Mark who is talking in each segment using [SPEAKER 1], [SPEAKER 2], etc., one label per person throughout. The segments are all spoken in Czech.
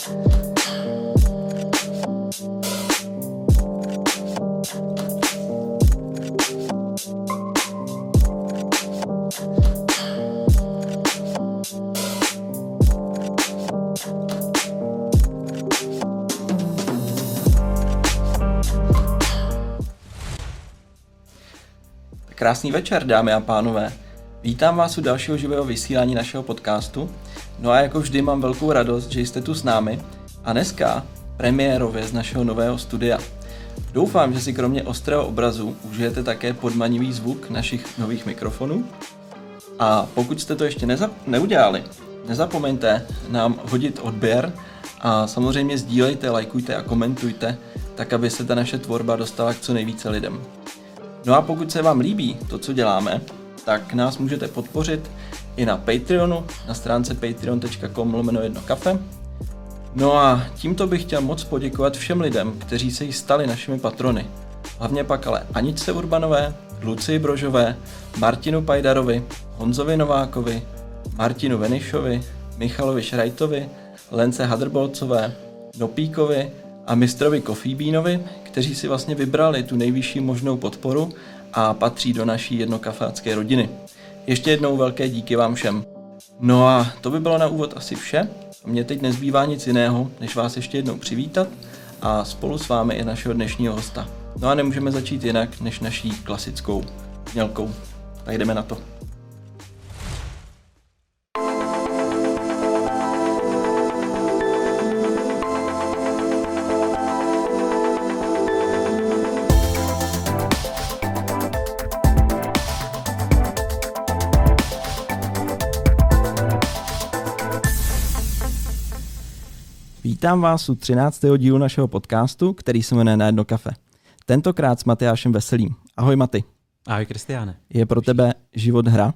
[SPEAKER 1] Krásný večer, dámy a pánové. Vítám vás u dalšího živého vysílání našeho podcastu. No a jako vždy mám velkou radost, že jste tu s námi a dneska premiérově z našeho nového studia. Doufám, že si kromě ostrého obrazu užijete také podmanivý zvuk našich nových mikrofonů. A pokud jste to ještě neza- neudělali, nezapomeňte nám hodit odběr a samozřejmě sdílejte, lajkujte a komentujte, tak aby se ta naše tvorba dostala k co nejvíce lidem. No a pokud se vám líbí to, co děláme, tak nás můžete podpořit i na Patreonu, na stránce patreon.com lomeno jedno kafe. No a tímto bych chtěl moc poděkovat všem lidem, kteří se jí stali našimi patrony. Hlavně pak ale Aničce Urbanové, Lucii Brožové, Martinu Pajdarovi, Honzovi Novákovi, Martinu Venišovi, Michalovi Šrajtovi, Lence Hadrbolcové, Nopíkovi a mistrovi Kofíbínovi, kteří si vlastně vybrali tu nejvyšší možnou podporu a patří do naší jednokafácké rodiny. Ještě jednou velké díky vám všem. No a to by bylo na úvod asi vše. Mně teď nezbývá nic jiného, než vás ještě jednou přivítat a spolu s vámi i našeho dnešního hosta. No a nemůžeme začít jinak než naší klasickou mělkou. Tak jdeme na to. Vítám vás u 13. dílu našeho podcastu, který se jmenuje Na jedno kafe. Tentokrát s Matyášem Veselým. Ahoj Maty.
[SPEAKER 2] Ahoj Kristiáne.
[SPEAKER 1] Je pro tebe život hra?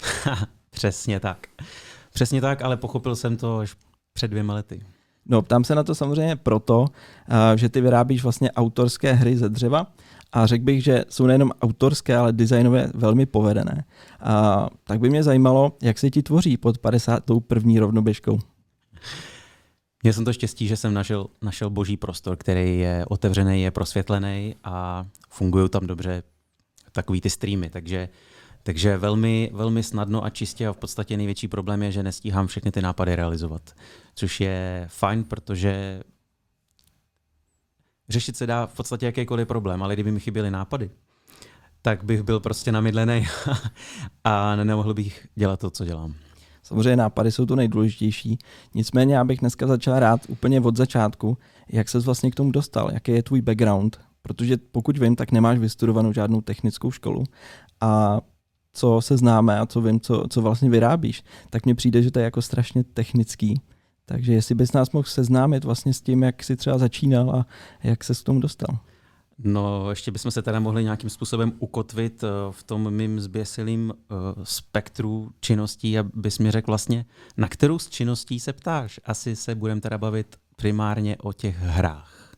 [SPEAKER 2] Přesně tak. Přesně tak, ale pochopil jsem to až před dvěma lety.
[SPEAKER 1] No, ptám se na to samozřejmě proto, že ty vyrábíš vlastně autorské hry ze dřeva a řekl bych, že jsou nejenom autorské, ale designově velmi povedené. A tak by mě zajímalo, jak se ti tvoří pod 51. rovnoběžkou.
[SPEAKER 2] Měl jsem to štěstí, že jsem našel, našel boží prostor, který je otevřený, je prosvětlený a fungují tam dobře takový ty streamy, takže takže velmi, velmi snadno a čistě a v podstatě největší problém je, že nestíhám všechny ty nápady realizovat. Což je fajn, protože řešit se dá v podstatě jakýkoliv problém, ale kdyby mi chyběly nápady, tak bych byl prostě namydlený a nemohl bych dělat to, co dělám.
[SPEAKER 1] Samozřejmě nápady jsou to nejdůležitější. Nicméně já bych dneska začal rád úplně od začátku, jak se vlastně k tomu dostal, jaký je tvůj background, protože pokud vím, tak nemáš vystudovanou žádnou technickou školu a co se známe a co vím, co, co vlastně vyrábíš, tak mně přijde, že to je jako strašně technický. Takže jestli bys nás mohl seznámit vlastně s tím, jak jsi třeba začínal a jak se k tomu dostal.
[SPEAKER 2] No, ještě bychom se teda mohli nějakým způsobem ukotvit eh, v tom mým zběsilým uh, spektru činností, abys mi řekl vlastně, na kterou z činností se ptáš. Asi se budeme teda bavit primárně o těch hrách.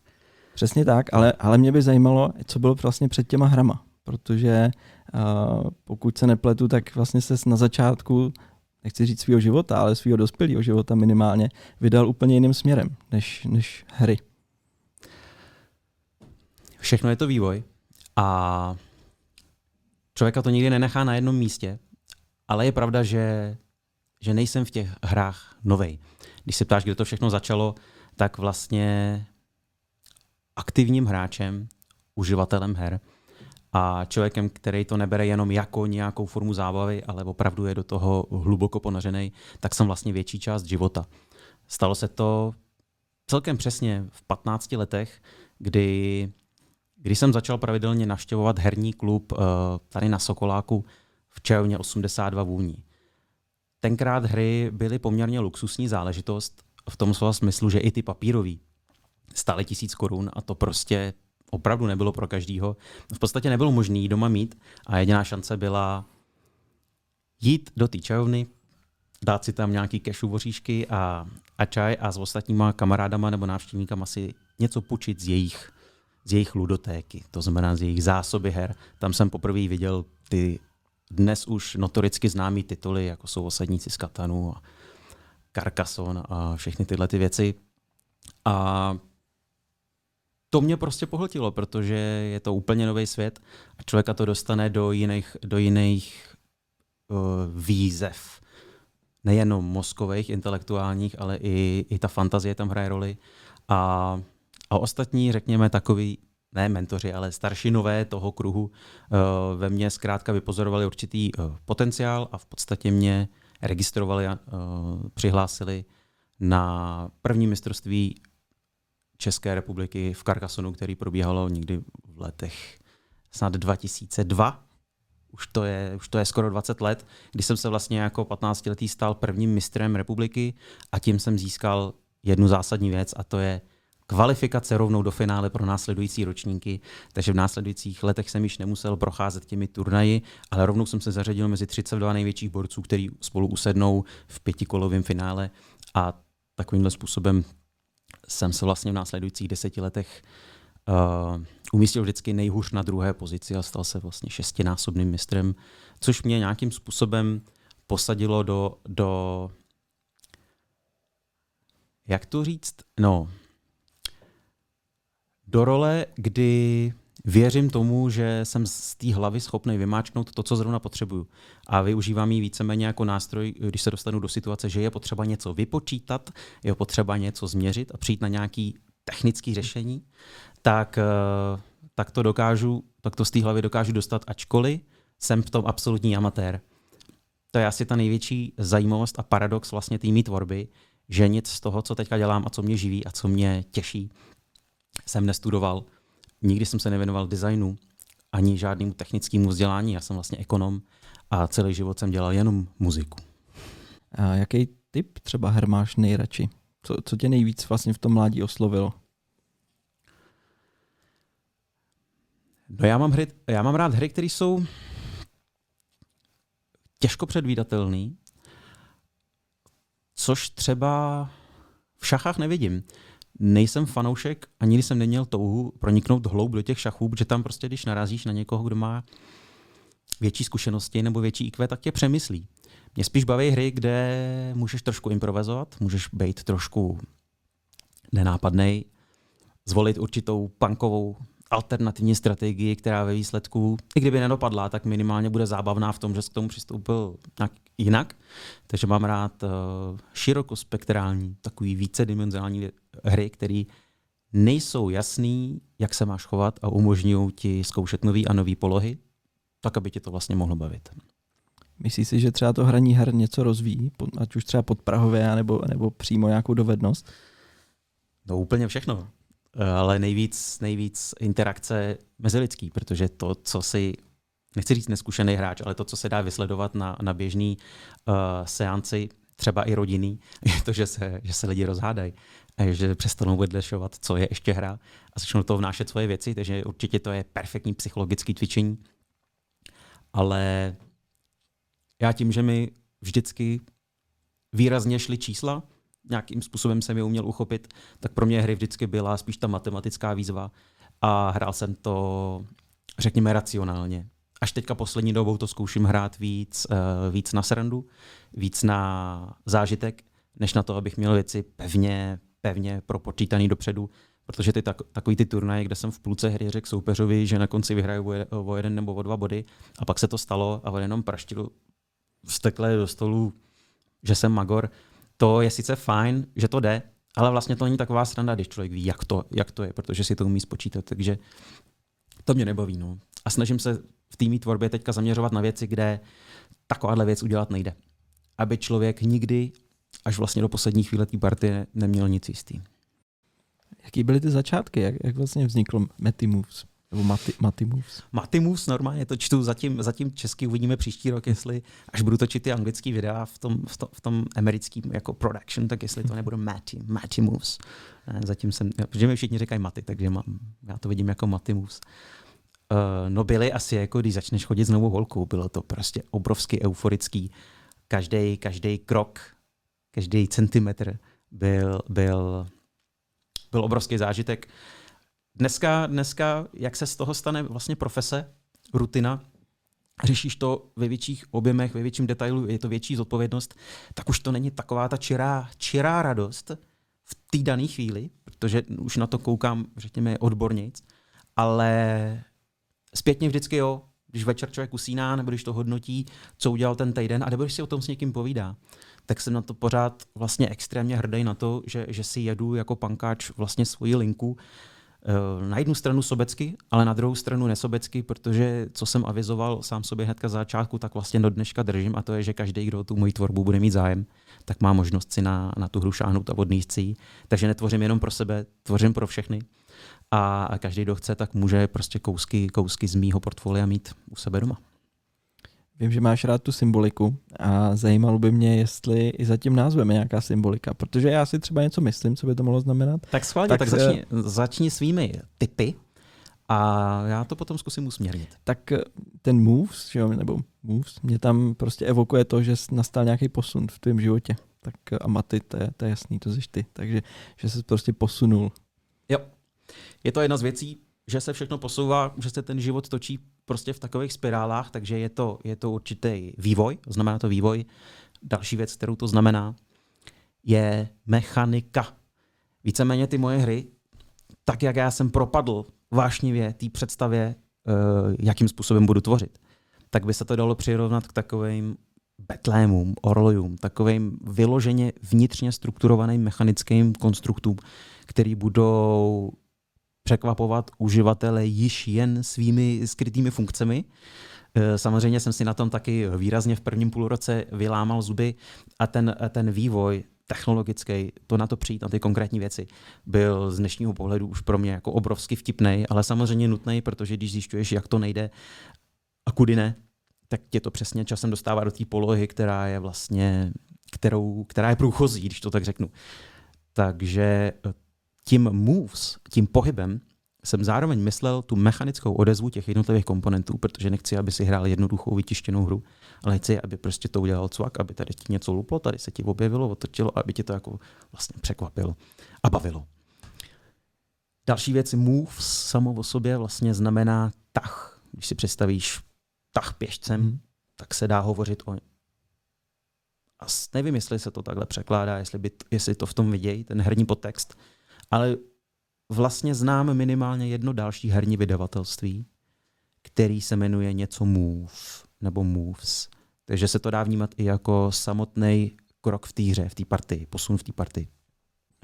[SPEAKER 1] Přesně tak, ale, ale mě by zajímalo, co bylo vlastně před těma hrama, protože uh, pokud se nepletu, tak vlastně se na začátku, nechci říct svého života, ale svého dospělého života minimálně, vydal úplně jiným směrem než, než hry.
[SPEAKER 2] Všechno je to vývoj a člověka to nikdy nenechá na jednom místě, ale je pravda, že, že nejsem v těch hrách novej. Když se ptáš, kde to všechno začalo, tak vlastně aktivním hráčem, uživatelem her a člověkem, který to nebere jenom jako nějakou formu zábavy, ale opravdu je do toho hluboko ponořený, tak jsem vlastně větší část života. Stalo se to celkem přesně v 15 letech, kdy když jsem začal pravidelně navštěvovat herní klub uh, tady na Sokoláku v Čajovně 82 vůní. Tenkrát hry byly poměrně luxusní záležitost v tom slova smyslu, že i ty papírový stály tisíc korun a to prostě opravdu nebylo pro každýho. V podstatě nebylo možné doma mít a jediná šance byla jít do té čajovny, dát si tam nějaký kešu voříšky a, a čaj a s ostatníma kamarádama nebo návštěvníkama si něco půjčit z jejich z jejich ludotéky, to znamená z jejich zásoby her. Tam jsem poprvé viděl ty dnes už notoricky známé tituly, jako jsou Osadníci z Katanu a, Carcassonne a všechny tyhle ty věci. A to mě prostě pohltilo, protože je to úplně nový svět a člověka to dostane do jiných, do jiných uh, výzev. Nejenom mozkových, intelektuálních, ale i, i ta fantazie tam hraje roli. A, a ostatní, řekněme, takový, ne mentoři, ale staršinové toho kruhu uh, ve mně zkrátka vypozorovali určitý uh, potenciál a v podstatě mě registrovali a uh, přihlásili na první mistrovství České republiky v Carcassonu, který probíhalo někdy v letech snad 2002. Už to, je, už to je skoro 20 let, kdy jsem se vlastně jako 15-letý stal prvním mistrem republiky a tím jsem získal jednu zásadní věc a to je kvalifikace rovnou do finále pro následující ročníky, takže v následujících letech jsem již nemusel procházet těmi turnaji, ale rovnou jsem se zařadil mezi 32 největších borců, který spolu usednou v pětikolovém finále. A takovýmhle způsobem jsem se vlastně v následujících deseti letech uh, umístil vždycky nejhůř na druhé pozici a stal se vlastně šestinásobným mistrem, což mě nějakým způsobem posadilo do, do jak to říct, no, do role, kdy věřím tomu, že jsem z té hlavy schopný vymáčknout to, co zrovna potřebuju. A využívám ji víceméně jako nástroj, když se dostanu do situace, že je potřeba něco vypočítat, je potřeba něco změřit a přijít na nějaké technické řešení, tak, eh, tak to dokážu, tak to z té hlavy dokážu dostat, ačkoliv jsem v tom absolutní amatér. To je asi ta největší zajímavost a paradox vlastně té tvorby, že nic z toho, co teďka dělám a co mě živí a co mě těší, jsem nestudoval nikdy jsem se nevěnoval designu ani žádnému technickému vzdělání. Já jsem vlastně ekonom a celý život jsem dělal jenom muziku.
[SPEAKER 1] A jaký typ třeba her máš nejradši? Co, co tě nejvíc vlastně v tom mládí oslovilo?
[SPEAKER 2] No já mám, hry, já mám rád hry, které jsou těžko předvídatelné, což třeba v šachách nevidím nejsem fanoušek a nikdy jsem neměl touhu proniknout hloub do těch šachů, protože tam prostě, když narazíš na někoho, kdo má větší zkušenosti nebo větší IQ, tak tě přemyslí. Mě spíš baví hry, kde můžeš trošku improvizovat, můžeš být trošku nenápadnej, zvolit určitou punkovou alternativní strategii, která ve výsledku, i kdyby nedopadla, tak minimálně bude zábavná v tom, že k tomu přistoupil jinak. Takže mám rád uh, širokospektrální, takový vícedimenzionální hry, které nejsou jasný, jak se máš chovat a umožňují ti zkoušet nový a nový polohy, tak aby tě to vlastně mohlo bavit.
[SPEAKER 1] Myslíš si, že třeba to hraní her něco rozvíjí, ať už třeba podprahově, nebo, nebo přímo nějakou dovednost?
[SPEAKER 2] No úplně všechno ale nejvíc, nejvíc interakce mezilidský, protože to, co si, nechci říct neskušený hráč, ale to, co se dá vysledovat na, na běžný uh, seanci, třeba i rodinný, je to, že se, že se lidi rozhádají, že přestanou vedlešovat, co je ještě hra a začnou to vnášet svoje věci, takže určitě to je perfektní psychologické cvičení. Ale já tím, že mi vždycky výrazně šly čísla, nějakým způsobem jsem je uměl uchopit, tak pro mě hry vždycky byla spíš ta matematická výzva a hrál jsem to, řekněme, racionálně. Až teďka poslední dobou to zkouším hrát víc, uh, víc na srandu, víc na zážitek, než na to, abych měl věci pevně, pevně propočítaný dopředu, protože ty tak, takový ty turnaje, kde jsem v půlce hry řekl soupeřovi, že na konci vyhraju o, jeden nebo o dva body a pak se to stalo a on jenom praštil vstekle do stolu, že jsem magor, to je sice fajn, že to jde, ale vlastně to není taková sranda, když člověk ví, jak to, jak to je, protože si to umí spočítat. Takže to mě nebaví. No. A snažím se v týmí tvorbě teďka zaměřovat na věci, kde takováhle věc udělat nejde. Aby člověk nikdy až vlastně do poslední chvíle té partie neměl nic jistý.
[SPEAKER 1] Jaký byly ty začátky? Jak, jak vlastně vznikl Matty Moves? Nebo Mati, Mati Moves?
[SPEAKER 2] Mati Moves normálně to čtu, zatím, zatím česky uvidíme příští rok, jestli až budu točit ty anglický videa v tom, v, to, v tom americkém jako production, tak jestli to nebude Mati, Mati Moves. Zatím jsem, protože mi všichni říkají Mati, takže mám, já to vidím jako Mati Moves. Uh, no byly asi jako, když začneš chodit s novou holkou, bylo to prostě obrovsky euforický. Každý, každý krok, každý centimetr byl, byl, byl obrovský zážitek. Dneska, dneska, jak se z toho stane vlastně profese, rutina, řešíš to ve větších objemech, ve větším detailu, je to větší zodpovědnost, tak už to není taková ta čirá, čirá radost v té dané chvíli, protože už na to koukám, řekněme, odbornějc, ale zpětně vždycky jo, když večer člověk usíná, nebo když to hodnotí, co udělal ten týden, a nebo když si o tom s někým povídá, tak jsem na to pořád vlastně extrémně hrdý na to, že, že si jedu jako pankáč vlastně svoji linku, eh, na jednu stranu sobecky, ale na druhou stranu nesobecky, protože co jsem avizoval sám sobě hnedka za začátku, tak vlastně do dneška držím a to je, že každý, kdo tu moji tvorbu bude mít zájem, tak má možnost si na, na tu hru šáhnout a odníst si Takže netvořím jenom pro sebe, tvořím pro všechny. A každý, kdo chce, tak může prostě kousky, kousky z mýho portfolia mít u sebe doma.
[SPEAKER 1] Vím, že máš rád tu symboliku a zajímalo by mě, jestli i za tím názvem je nějaká symbolika, protože já si třeba něco myslím, co by to mohlo znamenat.
[SPEAKER 2] Tak schválně, tak, tak začni, začni svými typy a já to potom zkusím usměrnit.
[SPEAKER 1] Tak eh, ten moves, že jo, nebo moves, mě tam prostě evokuje to, že nastal nějaký posun v tvém životě. Tak eh, a Maty, to je, to je jasný, to jsi ty. Takže že se prostě posunul.
[SPEAKER 2] Jo, je to jedna z věcí, že se všechno posouvá, že se ten život točí prostě v takových spirálách, takže je to, je to určitý vývoj, znamená to vývoj. Další věc, kterou to znamená, je mechanika. Víceméně ty moje hry, tak jak já jsem propadl vášnivě té představě, uh, jakým způsobem budu tvořit, tak by se to dalo přirovnat k takovým betlémům, orlojům, takovým vyloženě vnitřně strukturovaným mechanickým konstruktům, který budou překvapovat uživatele již jen svými skrytými funkcemi. E, samozřejmě jsem si na tom taky výrazně v prvním půlroce vylámal zuby a ten, ten vývoj technologický, to na to přijít, na ty konkrétní věci, byl z dnešního pohledu už pro mě jako obrovsky vtipný, ale samozřejmě nutný, protože když zjišťuješ, jak to nejde a kudy ne, tak tě to přesně časem dostává do té polohy, která je vlastně, kterou, která je průchozí, když to tak řeknu. Takže tím moves, tím pohybem, jsem zároveň myslel tu mechanickou odezvu těch jednotlivých komponentů, protože nechci, aby si hrál jednoduchou vytištěnou hru, ale chci, aby prostě to udělal cvak, aby tady ti něco luplo, tady se ti objevilo, otočilo, aby ti to jako vlastně překvapilo a bavilo. Další věc, moves samo o sobě vlastně znamená tah. Když si představíš tah pěšcem, hmm. tak se dá hovořit o a nevím, jestli se to takhle překládá, jestli, by, jestli to v tom vidějí, ten herní podtext, ale vlastně znám minimálně jedno další herní vydavatelství, který se jmenuje něco Move nebo Moves. Takže se to dá vnímat i jako samotný krok v té hře, v té partii, posun v té partii.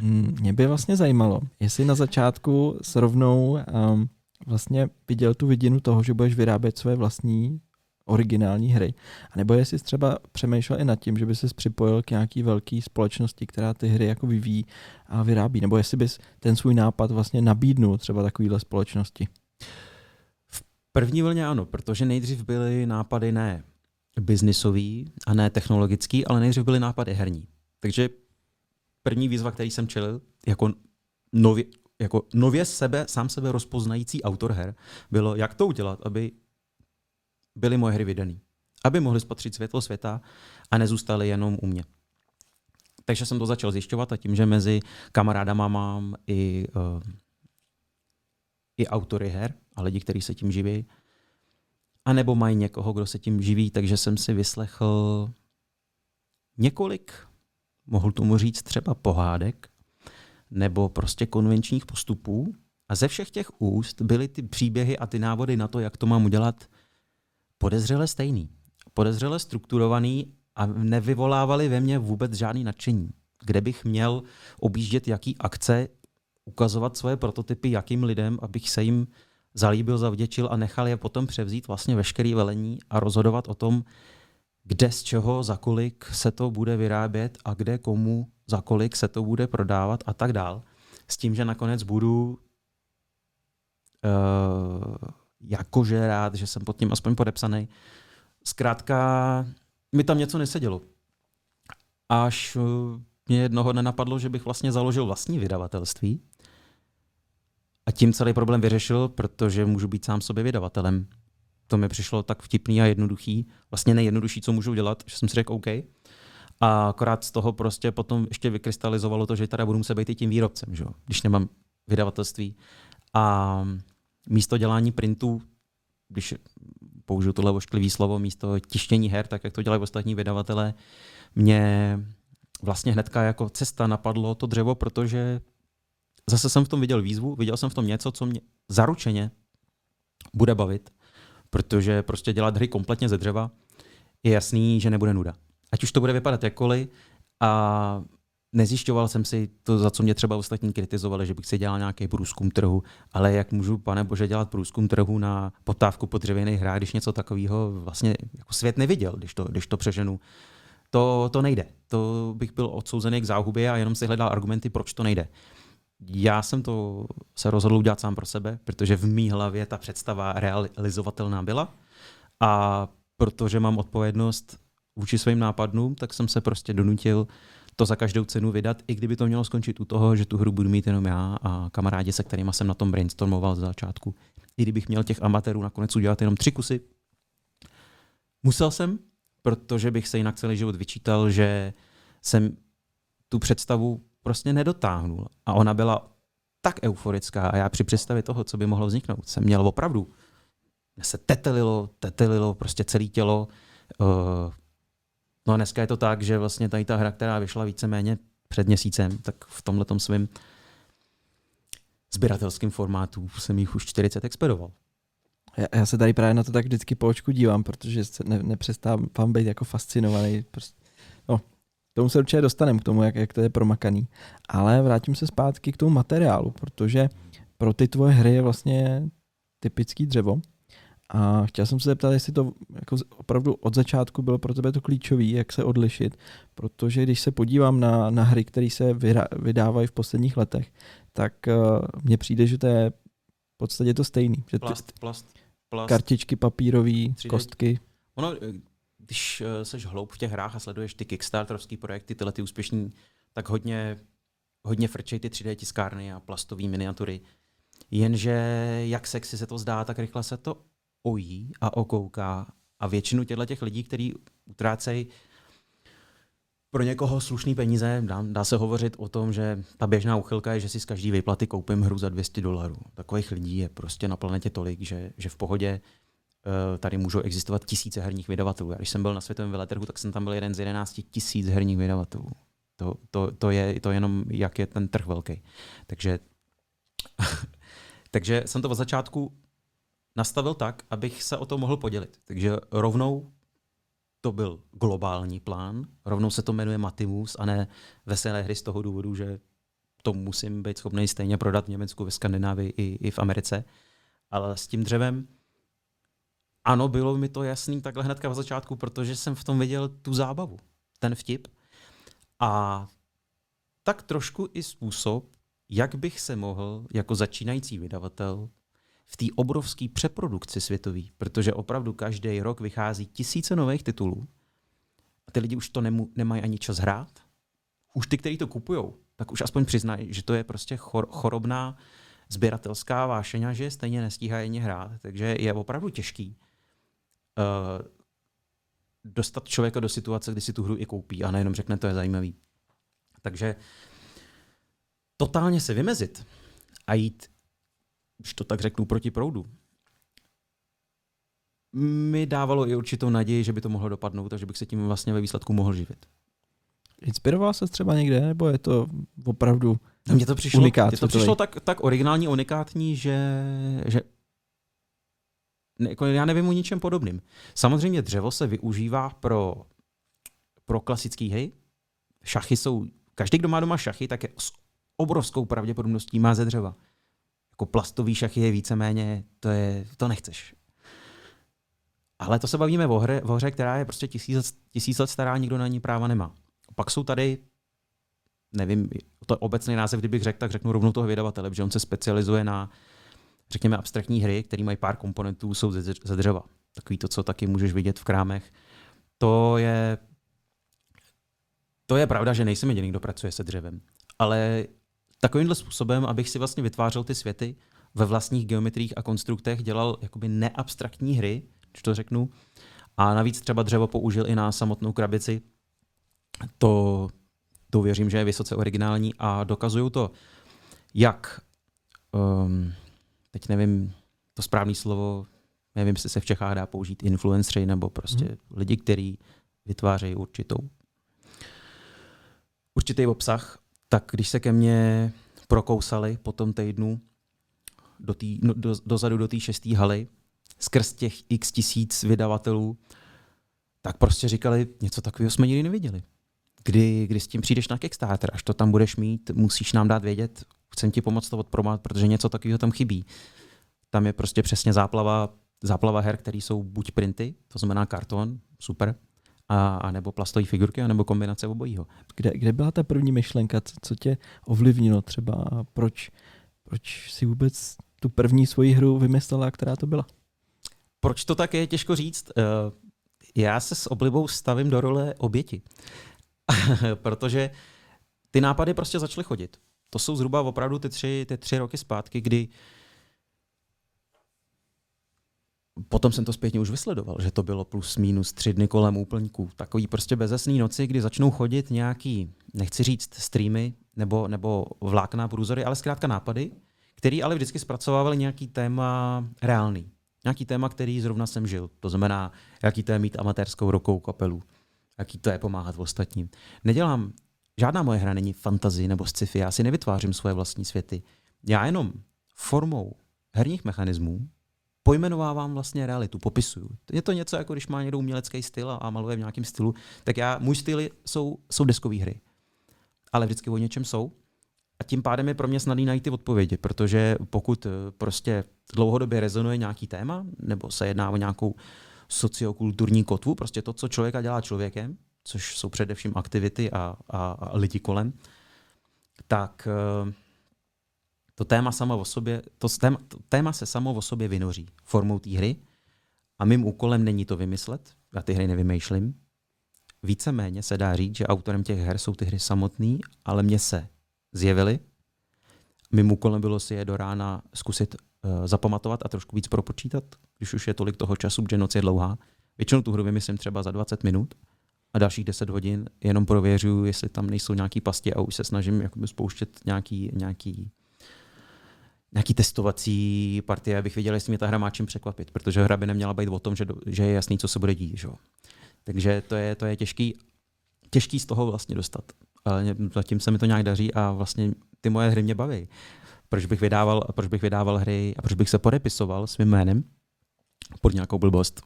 [SPEAKER 1] Hmm, mě by vlastně zajímalo, jestli na začátku s rovnou um, vlastně viděl tu vidinu toho, že budeš vyrábět své vlastní originální hry. A nebo jestli jsi třeba přemýšlel i nad tím, že by se připojil k nějaký velké společnosti, která ty hry jako vyvíjí a vyrábí. Nebo jestli bys ten svůj nápad vlastně nabídnul třeba takovýhle společnosti.
[SPEAKER 2] V první vlně ano, protože nejdřív byly nápady ne biznisový a ne technologický, ale nejdřív byly nápady herní. Takže první výzva, který jsem čelil jako nově, jako nově sebe, sám sebe rozpoznající autor her, bylo, jak to udělat, aby byly moje hry vydané. Aby mohly spatřit světlo světa a nezůstaly jenom u mě. Takže jsem to začal zjišťovat a tím, že mezi kamarádama mám i, uh, i autory her a lidi, kteří se tím živí, a nebo mají někoho, kdo se tím živí, takže jsem si vyslechl několik, mohl tomu říct třeba pohádek, nebo prostě konvenčních postupů. A ze všech těch úst byly ty příběhy a ty návody na to, jak to mám udělat podezřele stejný. Podezřele strukturovaný a nevyvolávali ve mně vůbec žádný nadšení. Kde bych měl objíždět jaký akce, ukazovat svoje prototypy jakým lidem, abych se jim zalíbil, zavděčil a nechal je potom převzít vlastně veškerý velení a rozhodovat o tom, kde z čeho, za kolik se to bude vyrábět a kde komu, za kolik se to bude prodávat a tak dál. S tím, že nakonec budu uh, jakože rád, že jsem pod tím aspoň podepsaný. Zkrátka, mi tam něco nesedělo. Až eh, mě jednoho nenapadlo, že bych vlastně založil vlastní vydavatelství a tím celý problém vyřešil, protože můžu být sám sobě vydavatelem. To mi přišlo tak vtipný a jednoduchý. Vlastně nejjednodušší, co můžu dělat, že jsem si řekl OK. A akorát z toho prostě potom ještě vykrystalizovalo to, že teda budu muset být i tím výrobcem, že? když nemám vydavatelství. A místo dělání printů, když použiju tohle ošklivý slovo místo tištění her, tak jak to dělají ostatní vydavatelé, mě vlastně hnedka jako cesta napadlo to dřevo, protože zase jsem v tom viděl výzvu, viděl jsem v tom něco, co mě zaručeně bude bavit, protože prostě dělat hry kompletně ze dřeva je jasný, že nebude nuda. Ať už to bude vypadat jakkoliv a nezjišťoval jsem si to, za co mě třeba ostatní kritizovali, že bych si dělal nějaký průzkum trhu, ale jak můžu, pane bože, dělat průzkum trhu na potávku po dřevěných hrách, když něco takového vlastně jako svět neviděl, když to, když to přeženu. To, to nejde. To bych byl odsouzený k záhubě a jenom si hledal argumenty, proč to nejde. Já jsem to se rozhodl udělat sám pro sebe, protože v mý hlavě ta představa realizovatelná byla a protože mám odpovědnost vůči svým nápadům, tak jsem se prostě donutil to za každou cenu vydat, i kdyby to mělo skončit u toho, že tu hru budu mít jenom já a kamarádi, se kterými jsem na tom brainstormoval z začátku. I kdybych měl těch amatérů nakonec udělat jenom tři kusy. Musel jsem, protože bych se jinak celý život vyčítal, že jsem tu představu prostě nedotáhnul. A ona byla tak euforická a já při představě toho, co by mohlo vzniknout, jsem měl opravdu se tetelilo, tetelilo prostě celé tělo. Uh, no a dneska je to tak, že vlastně tady ta hra, která vyšla víceméně před měsícem, tak v tomhle svém sběratelském formátu jsem jich už 40 expedoval.
[SPEAKER 1] Já, já se tady právě na to tak vždycky po očku dívám, protože se ne, nepřestávám být jako fascinovaný. Prostě, no, k tomu se určitě dostaneme, k tomu, jak, jak to je promakaný. Ale vrátím se zpátky k tomu materiálu, protože pro ty tvoje hry je vlastně typický dřevo. A chtěl jsem se zeptat, jestli to jako opravdu od začátku bylo pro tebe to klíčové, jak se odlišit, protože když se podívám na, na hry, které se vydávají v posledních letech, tak uh, mně přijde, že to je v podstatě to stejný. Že
[SPEAKER 2] plast, plast, plast.
[SPEAKER 1] Kartičky papírové, kostky.
[SPEAKER 2] Ono, eh, když seš hloub v těch hrách a sleduješ ty kickstarterovské projekty, tyhle ty úspěšní, tak hodně, hodně frčej ty 3D tiskárny a plastové miniatury. Jenže jak sexy se to zdá, tak rychle se to ojí a okouká. A většinu těchto těch lidí, kteří utrácejí pro někoho slušný peníze, dá, dá se hovořit o tom, že ta běžná uchylka je, že si z každý výplaty koupím hru za 200 dolarů. Takových lidí je prostě na planetě tolik, že, že v pohodě uh, tady můžou existovat tisíce herních vydavatelů. Já když jsem byl na světovém veletrhu, tak jsem tam byl jeden z 11 tisíc herních vydavatelů. To, to, to, je to jenom, jak je ten trh velký. Takže, takže jsem to od začátku nastavil tak, abych se o to mohl podělit. Takže rovnou to byl globální plán, rovnou se to jmenuje Matimus a ne veselé hry z toho důvodu, že to musím být schopný stejně prodat v Německu, ve Skandinávii i, i v Americe. Ale s tím dřevem, ano, bylo mi to jasný takhle hnedka v začátku, protože jsem v tom viděl tu zábavu, ten vtip. A tak trošku i způsob, jak bych se mohl jako začínající vydavatel v té obrovské přeprodukci světový, protože opravdu každý rok vychází tisíce nových titulů a ty lidi už to nemu, nemají ani čas hrát. Už ty, kteří to kupují, tak už aspoň přiznají, že to je prostě chor, chorobná sběratelská vášeň a že stejně nestíhají ani hrát. Takže je opravdu těžký uh, dostat člověka do situace, kdy si tu hru i koupí a nejenom řekne, to je zajímavý. Takže totálně se vymezit a jít když to tak řeknu, proti proudu, mi dávalo i určitou naději, že by to mohlo dopadnout a že bych se tím vlastně ve výsledku mohl živit.
[SPEAKER 1] Inspiroval se třeba někde, nebo je to opravdu
[SPEAKER 2] Mně to přišlo, unikát, mně to přišlo tak, tak originální, unikátní, že, že ne, jako já nevím o ničem podobným. Samozřejmě dřevo se využívá pro, pro klasické hry. Šachy jsou, každý, kdo má doma šachy, tak je s obrovskou pravděpodobností má ze dřeva jako plastový šachy je víceméně, to, je, to nechceš. Ale to se bavíme o hře, o hře která je prostě tisíc, tisíc let stará, nikdo na ní práva nemá. Pak jsou tady, nevím, to je obecný název, kdybych řekl, tak řeknu rovnou toho vydavatele, protože on se specializuje na, řekněme, abstraktní hry, které mají pár komponentů, jsou ze dřeva. Takový to, co taky můžeš vidět v krámech. To je, to je pravda, že nejsem jediný, kdo pracuje se dřevem. Ale takovýmhle způsobem, abych si vlastně vytvářel ty světy ve vlastních geometriích a konstruktech, dělal jakoby neabstraktní hry, když to řeknu, a navíc třeba dřevo použil i na samotnou krabici. To, to věřím, že je vysoce originální a dokazují to, jak, um, teď nevím to správné slovo, nevím, jestli se v Čechách dá použít influencery nebo prostě hmm. lidi, kteří vytvářejí určitou určitý obsah, tak když se ke mně prokousali po tom týdnu do tý, no, do, dozadu do té šesté haly, skrz těch x tisíc vydavatelů, tak prostě říkali, něco takového jsme nikdy neviděli. Kdy, kdy s tím přijdeš na Kickstarter, až to tam budeš mít, musíš nám dát vědět, chcem ti pomoct to odpromovat, protože něco takového tam chybí. Tam je prostě přesně záplava, záplava her, které jsou buď printy, to znamená karton, super, a, a nebo plastové figurky, a nebo kombinace obojího.
[SPEAKER 1] Kde, kde byla ta první myšlenka, co, co tě ovlivnilo třeba a proč, proč si vůbec tu první svoji hru vymyslela, která to byla?
[SPEAKER 2] Proč to tak je, těžko říct. Eh, já se s oblibou stavím do role oběti. Protože ty nápady prostě začaly chodit. To jsou zhruba opravdu ty tři, ty tři roky zpátky, kdy Potom jsem to zpětně už vysledoval, že to bylo plus minus tři dny kolem úplňků. Takový prostě bezesný noci, kdy začnou chodit nějaký, nechci říct streamy nebo, nebo vlákna průzory, ale zkrátka nápady, který ale vždycky zpracovávali nějaký téma reálný. Nějaký téma, který zrovna jsem žil. To znamená, jaký to je mít amatérskou rokou kapelu, jaký to je pomáhat ostatním. Nedělám, žádná moje hra není fantazy nebo sci-fi, já si nevytvářím svoje vlastní světy. Já jenom formou herních mechanismů pojmenovávám vlastně realitu, popisuju. Je to něco, jako když má někdo umělecký styl a maluje v nějakém stylu, tak já, můj styly jsou, jsou deskové hry. Ale vždycky o něčem jsou. A tím pádem je pro mě snadný najít ty odpovědi, protože pokud eh, prostě dlouhodobě rezonuje nějaký téma, nebo se jedná o nějakou sociokulturní kotvu, prostě to, co člověka dělá člověkem, což jsou především aktivity a, a, a lidi kolem, tak uh, to téma samo o sobě, to téma, to téma se samo o sobě vynoří formou té hry a mým úkolem není to vymyslet, já ty hry nevymýšlím. Víceméně se dá říct, že autorem těch her jsou ty hry samotný, ale mně se zjevily. Mým úkolem bylo si je do rána zkusit uh, zapamatovat a trošku víc propočítat, když už je tolik toho času, že noc je dlouhá. Většinou tu hru vymyslím třeba za 20 minut a dalších 10 hodin jenom prověřuju, jestli tam nejsou nějaký pasti a už se snažím jakoby spouštět nějaký, nějaký nějaký testovací partie, abych věděl, jestli mě ta hra má čím překvapit, protože hra by neměla být o tom, že, že je jasný, co se bude dít. Že? Takže to je, to je těžký, těžký z toho vlastně dostat. Ale zatím se mi to nějak daří a vlastně ty moje hry mě baví. Proč bych vydával, proč bych vydával hry a proč bych se podepisoval svým jménem pod nějakou blbost?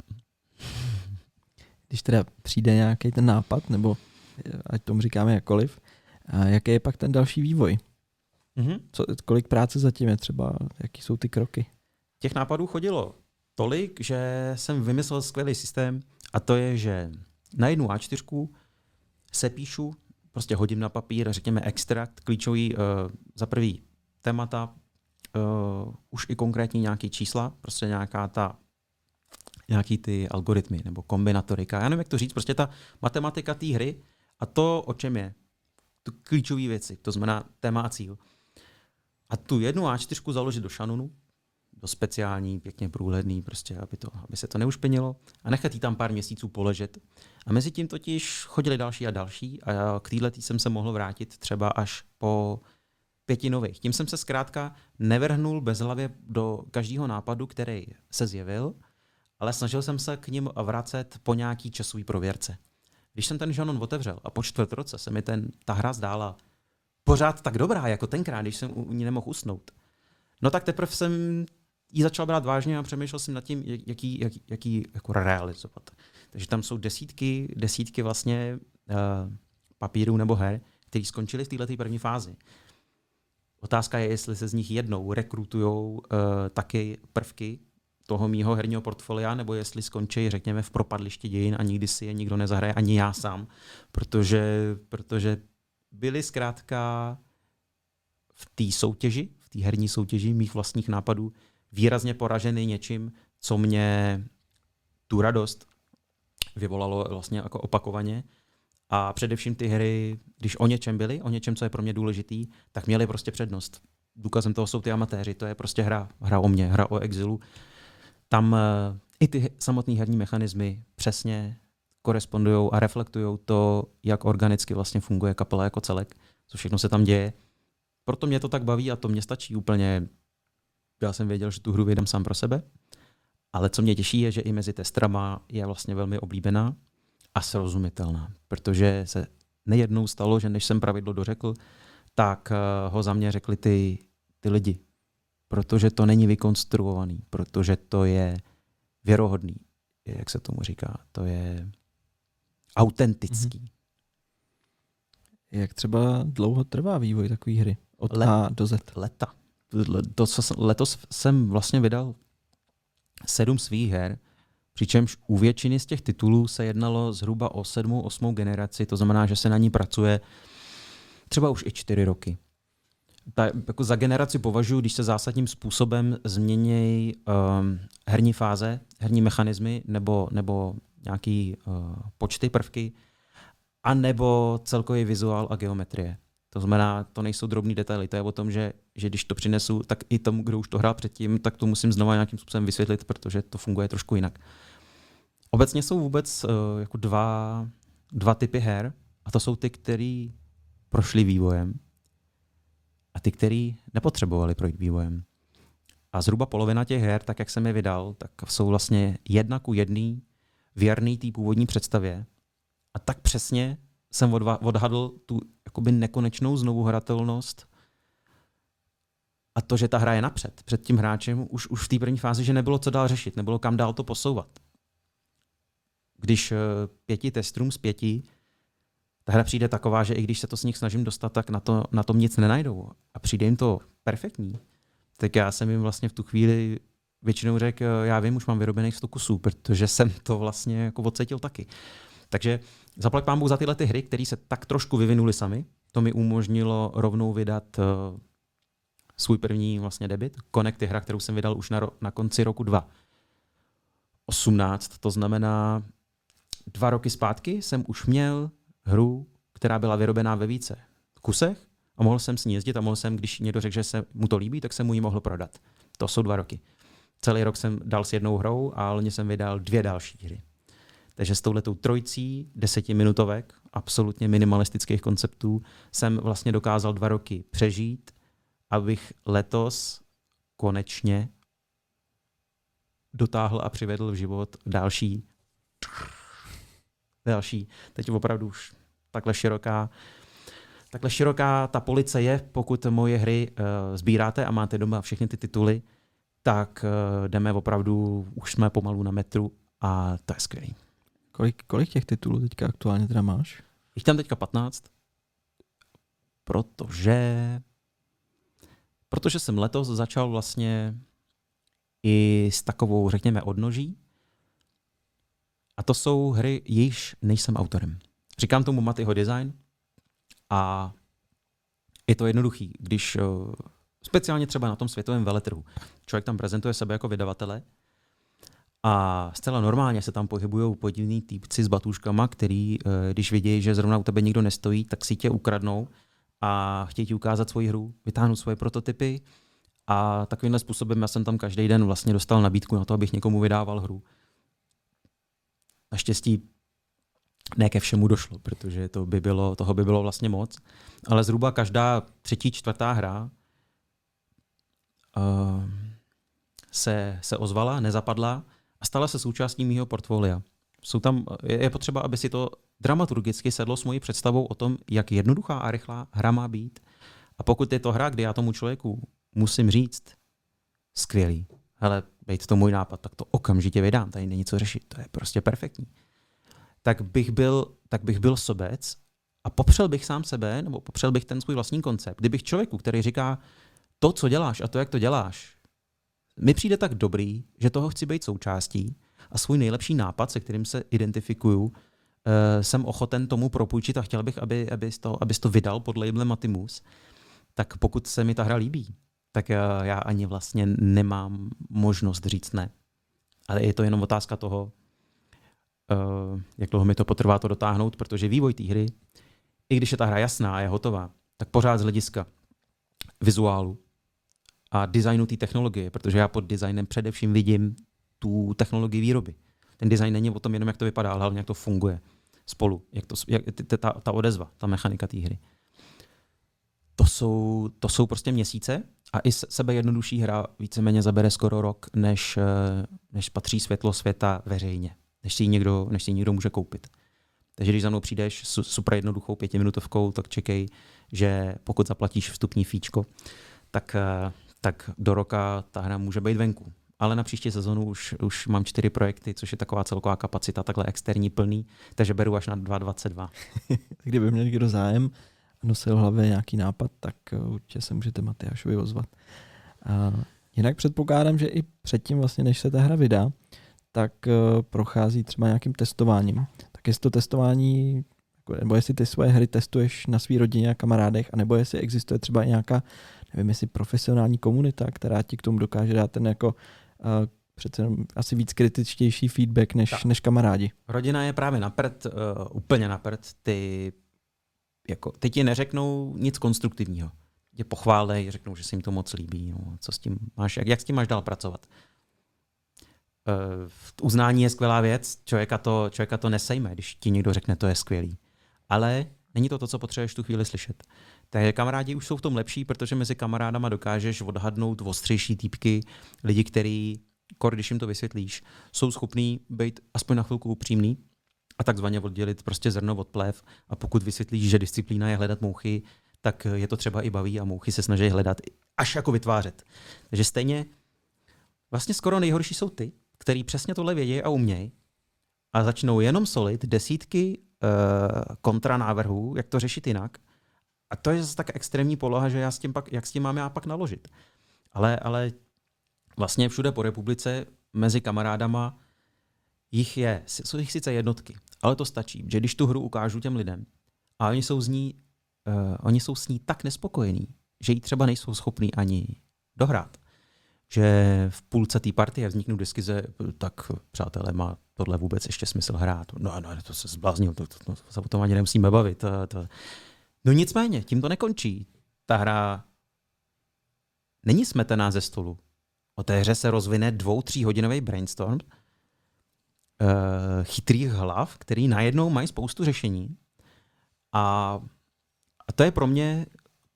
[SPEAKER 1] Když teda přijde nějaký ten nápad, nebo ať tomu říkáme jakkoliv, a jaký je pak ten další vývoj? Mm-hmm. Co, kolik práce zatím je třeba? Jaký jsou ty kroky?
[SPEAKER 2] Těch nápadů chodilo tolik, že jsem vymyslel skvělý systém a to je, že na jednu A4 se píšu, prostě hodím na papír, řekněme extrakt, klíčový uh, za prvý témata, uh, už i konkrétní nějaký čísla, prostě nějaká ta nějaký ty algoritmy nebo kombinatorika. Já nevím, jak to říct, prostě ta matematika té hry a to, o čem je. Tu klíčové věci, to znamená téma a cíl. A tu jednu A4 založit do šanonu, do speciální, pěkně průhledný, prostě, aby, to, aby se to neušpenilo a nechat jí tam pár měsíců poležet. A mezi tím totiž chodili další a další a k této jsem se mohl vrátit třeba až po pěti nových. Tím jsem se zkrátka nevrhnul bezhlavě do každého nápadu, který se zjevil, ale snažil jsem se k ním vracet po nějaký časový prověrce. Když jsem ten žanon otevřel a po čtvrt roce se mi ten, ta hra zdála pořád tak dobrá, jako tenkrát, když jsem u ní nemohl usnout. No tak teprve jsem ji začal brát vážně a přemýšlel jsem nad tím, jaký, jaký, jaký jako realizovat. Takže tam jsou desítky, desítky vlastně uh, papírů nebo her, které skončily v této první fázi. Otázka je, jestli se z nich jednou rekrutují uh, taky prvky toho mýho herního portfolia, nebo jestli skončí, řekněme, v propadlišti dějin a nikdy si je nikdo nezahraje, ani já sám, protože, protože byli zkrátka v té soutěži, v té herní soutěži mých vlastních nápadů výrazně poraženy něčím, co mě tu radost vyvolalo vlastně jako opakovaně. A především ty hry, když o něčem byly, o něčem, co je pro mě důležitý, tak měly prostě přednost. Důkazem toho jsou ty amatéři, to je prostě hra, hra o mě, hra o exilu. Tam uh, i ty samotné herní mechanismy přesně korespondují a reflektují to, jak organicky vlastně funguje kapela jako celek, co všechno se tam děje. Proto mě to tak baví a to mě stačí úplně. Já jsem věděl, že tu hru vyjdem sám pro sebe Ale co mě těší je, že i mezi testrama je vlastně velmi oblíbená a srozumitelná, protože se nejednou stalo, že než jsem pravidlo dořekl, tak eh, ho za mě řekli ty, ty lidi. Protože to není vykonstruovaný, protože to je věrohodný, jak se tomu říká, to je autentický. Mm-hmm.
[SPEAKER 1] Jak třeba dlouho trvá vývoj takové hry? Od Let, A do Z?
[SPEAKER 2] Leta. Letos, letos jsem vlastně vydal sedm svých her, přičemž u většiny z těch titulů se jednalo zhruba o sedmou, osmou generaci, to znamená, že se na ní pracuje třeba už i čtyři roky. Ta, jako za generaci považuji, když se zásadním způsobem změní um, herní fáze, herní mechanismy nebo, nebo nějaký uh, počty, prvky, a nebo celkový vizuál a geometrie. To znamená, to nejsou drobné detaily, to je o tom, že, že když to přinesu, tak i tomu, kdo už to hrál předtím, tak to musím znova nějakým způsobem vysvětlit, protože to funguje trošku jinak. Obecně jsou vůbec uh, jako dva, dva typy her, a to jsou ty, které prošly vývojem a ty, které nepotřebovali projít vývojem. A zhruba polovina těch her, tak jak jsem je vydal, tak jsou vlastně jedna ku jedný věrný té původní představě. A tak přesně jsem odhadl tu jakoby nekonečnou znovuhratelnost a to, že ta hra je napřed, před tím hráčem, už, už v té první fázi, že nebylo co dál řešit, nebylo kam dál to posouvat. Když uh, pěti testrům z pěti ta hra přijde taková, že i když se to s nich snažím dostat, tak na, to, na tom nic nenajdou. A přijde jim to perfektní. Tak já jsem jim vlastně v tu chvíli většinou řekl, já vím, už mám vyrobených 100 kusů, protože jsem to vlastně jako odcetil taky. Takže zaplať Bůh za tyhle ty hry, které se tak trošku vyvinuly sami. To mi umožnilo rovnou vydat uh, svůj první vlastně debit. Connect je hra, kterou jsem vydal už na, ro- na konci roku 2018. To znamená, dva roky zpátky jsem už měl hru, která byla vyrobená ve více kusech a mohl jsem s ní jezdit a mohl jsem, když někdo řekl, že se mu to líbí, tak jsem mu ji mohl prodat. To jsou dva roky. Celý rok jsem dal s jednou hrou a loni jsem vydal dvě další hry. Takže s touhletou trojcí desetiminutovek, absolutně minimalistických konceptů, jsem vlastně dokázal dva roky přežít, abych letos konečně dotáhl a přivedl v život další další. Teď opravdu už takhle široká takhle široká ta police je, pokud moje hry uh, sbíráte a máte doma všechny ty tituly, tak uh, jdeme opravdu, už jsme pomalu na metru a to je skvělý.
[SPEAKER 1] Kolik, kolik těch titulů teďka aktuálně teda máš?
[SPEAKER 2] Jich tam teďka 15, protože protože jsem letos začal vlastně i s takovou, řekněme, odnoží. A to jsou hry, již nejsem autorem. Říkám tomu Matyho design a je to jednoduchý. Když eh, speciálně třeba na tom světovém veletrhu člověk tam prezentuje sebe jako vydavatele a zcela normálně se tam pohybují podivní týpci s batuškama, který, eh, když vidí, že zrovna u tebe nikdo nestojí, tak si tě ukradnou a chtějí ti ukázat svoji hru, vytáhnout svoje prototypy a takovýmhle způsobem já jsem tam každý den vlastně dostal nabídku na to, abych někomu vydával hru. Naštěstí ne ke všemu došlo, protože to by bylo, toho by bylo vlastně moc, ale zhruba každá třetí, čtvrtá hra se, se ozvala, nezapadla a stala se součástí mého portfolia. Jsou tam, je, je potřeba, aby si to dramaturgicky sedlo s mojí představou o tom, jak jednoduchá a rychlá hra má být. A pokud je to hra, kdy já tomu člověku musím říct, skvělý, hele, bejt to můj nápad, tak to okamžitě vydám, tady není co řešit, to je prostě perfektní. Tak bych byl, tak bych byl sobec a popřel bych sám sebe, nebo popřel bych ten svůj vlastní koncept. Kdybych člověku, který říká, to, co děláš a to, jak to děláš, mi přijde tak dobrý, že toho chci být součástí a svůj nejlepší nápad, se kterým se identifikuju, uh, jsem ochoten tomu propůjčit a chtěl bych, aby, abys, to, abys to vydal pod labelem Matimus, tak pokud se mi ta hra líbí, tak já, já ani vlastně nemám možnost říct ne. Ale je to jenom otázka toho, uh, jak dlouho mi to potrvá to dotáhnout, protože vývoj té hry, i když je ta hra jasná a je hotová, tak pořád z hlediska vizuálu a designu té technologie, protože já pod designem především vidím tu technologii výroby. Ten design není o tom jenom, jak to vypadá, ale hlavně, jak to funguje spolu, jak to, jak, ta, ta odezva, ta mechanika té hry. To jsou, to jsou prostě měsíce a i sebe jednodušší hra víceméně zabere skoro rok, než, eh, než patří světlo světa veřejně, než si ji někdo, než si ji někdo může koupit. Takže když za mnou přijdeš s super jednoduchou pětiminutovkou, tak čekej, že pokud zaplatíš vstupní fíčko, tak, eh, tak do roka ta hra může být venku. Ale na příští sezonu už, už mám čtyři projekty, což je taková celková kapacita, takhle externí plný, takže beru až na 2,22.
[SPEAKER 1] Kdyby měl někdo zájem a nosil v hlavě nějaký nápad, tak eh, určitě se můžete Matyášovi ozvat. A jinak předpokládám, že i předtím, vlastně, než se ta hra vydá, tak eh, prochází třeba nějakým testováním. Tak jestli to testování, nebo jestli ty svoje hry testuješ na svý rodině a kamarádech, anebo jestli existuje třeba nějaká, nevím, jestli profesionální komunita, která ti k tomu dokáže dát ten jako uh, přece asi víc kritičtější feedback než, než kamarádi.
[SPEAKER 2] Rodina je právě napřed, uh, úplně napřed. Ty, jako, ty ti neřeknou nic konstruktivního. Tě pochválej, řeknou, že se jim to moc líbí. No, co s tím máš, jak, jak s tím máš dál pracovat? Uh, uznání je skvělá věc, člověka to, člověka to nesejme, když ti někdo řekne, to je skvělý. Ale není to to, co potřebuješ tu chvíli slyšet. Takže kamarádi už jsou v tom lepší, protože mezi kamarádama dokážeš odhadnout ostřejší týpky, lidi, který, kor, když jim to vysvětlíš, jsou schopní být aspoň na chvilku upřímný a takzvaně oddělit prostě zrno od plev. A pokud vysvětlíš, že disciplína je hledat mouchy, tak je to třeba i baví a mouchy se snaží hledat až jako vytvářet. Takže stejně vlastně skoro nejhorší jsou ty, který přesně tohle vědí a umějí a začnou jenom solit desítky kontranávrhů, jak to řešit jinak. A to je zase tak extrémní poloha, že já s tím pak, jak s tím mám já pak naložit. Ale, ale vlastně všude po republice mezi kamarádama jich je, jsou jich sice jednotky, ale to stačí, že když tu hru ukážu těm lidem a oni jsou z ní, uh, oni jsou s ní tak nespokojení, že ji třeba nejsou schopní ani dohrát, že v půlce té partie vzniknou diskuze, tak přátelé, má tohle vůbec ještě smysl hrát. No, no to se zbláznil, to, to, to, to se o tom ani nemusíme bavit. To, to. No nicméně, tím to nekončí. Ta hra není smetená ze stolu. O té hře se rozvine dvou, tří hodinový brainstorm uh, chytrých hlav, který najednou mají spoustu řešení. A, a to je pro mě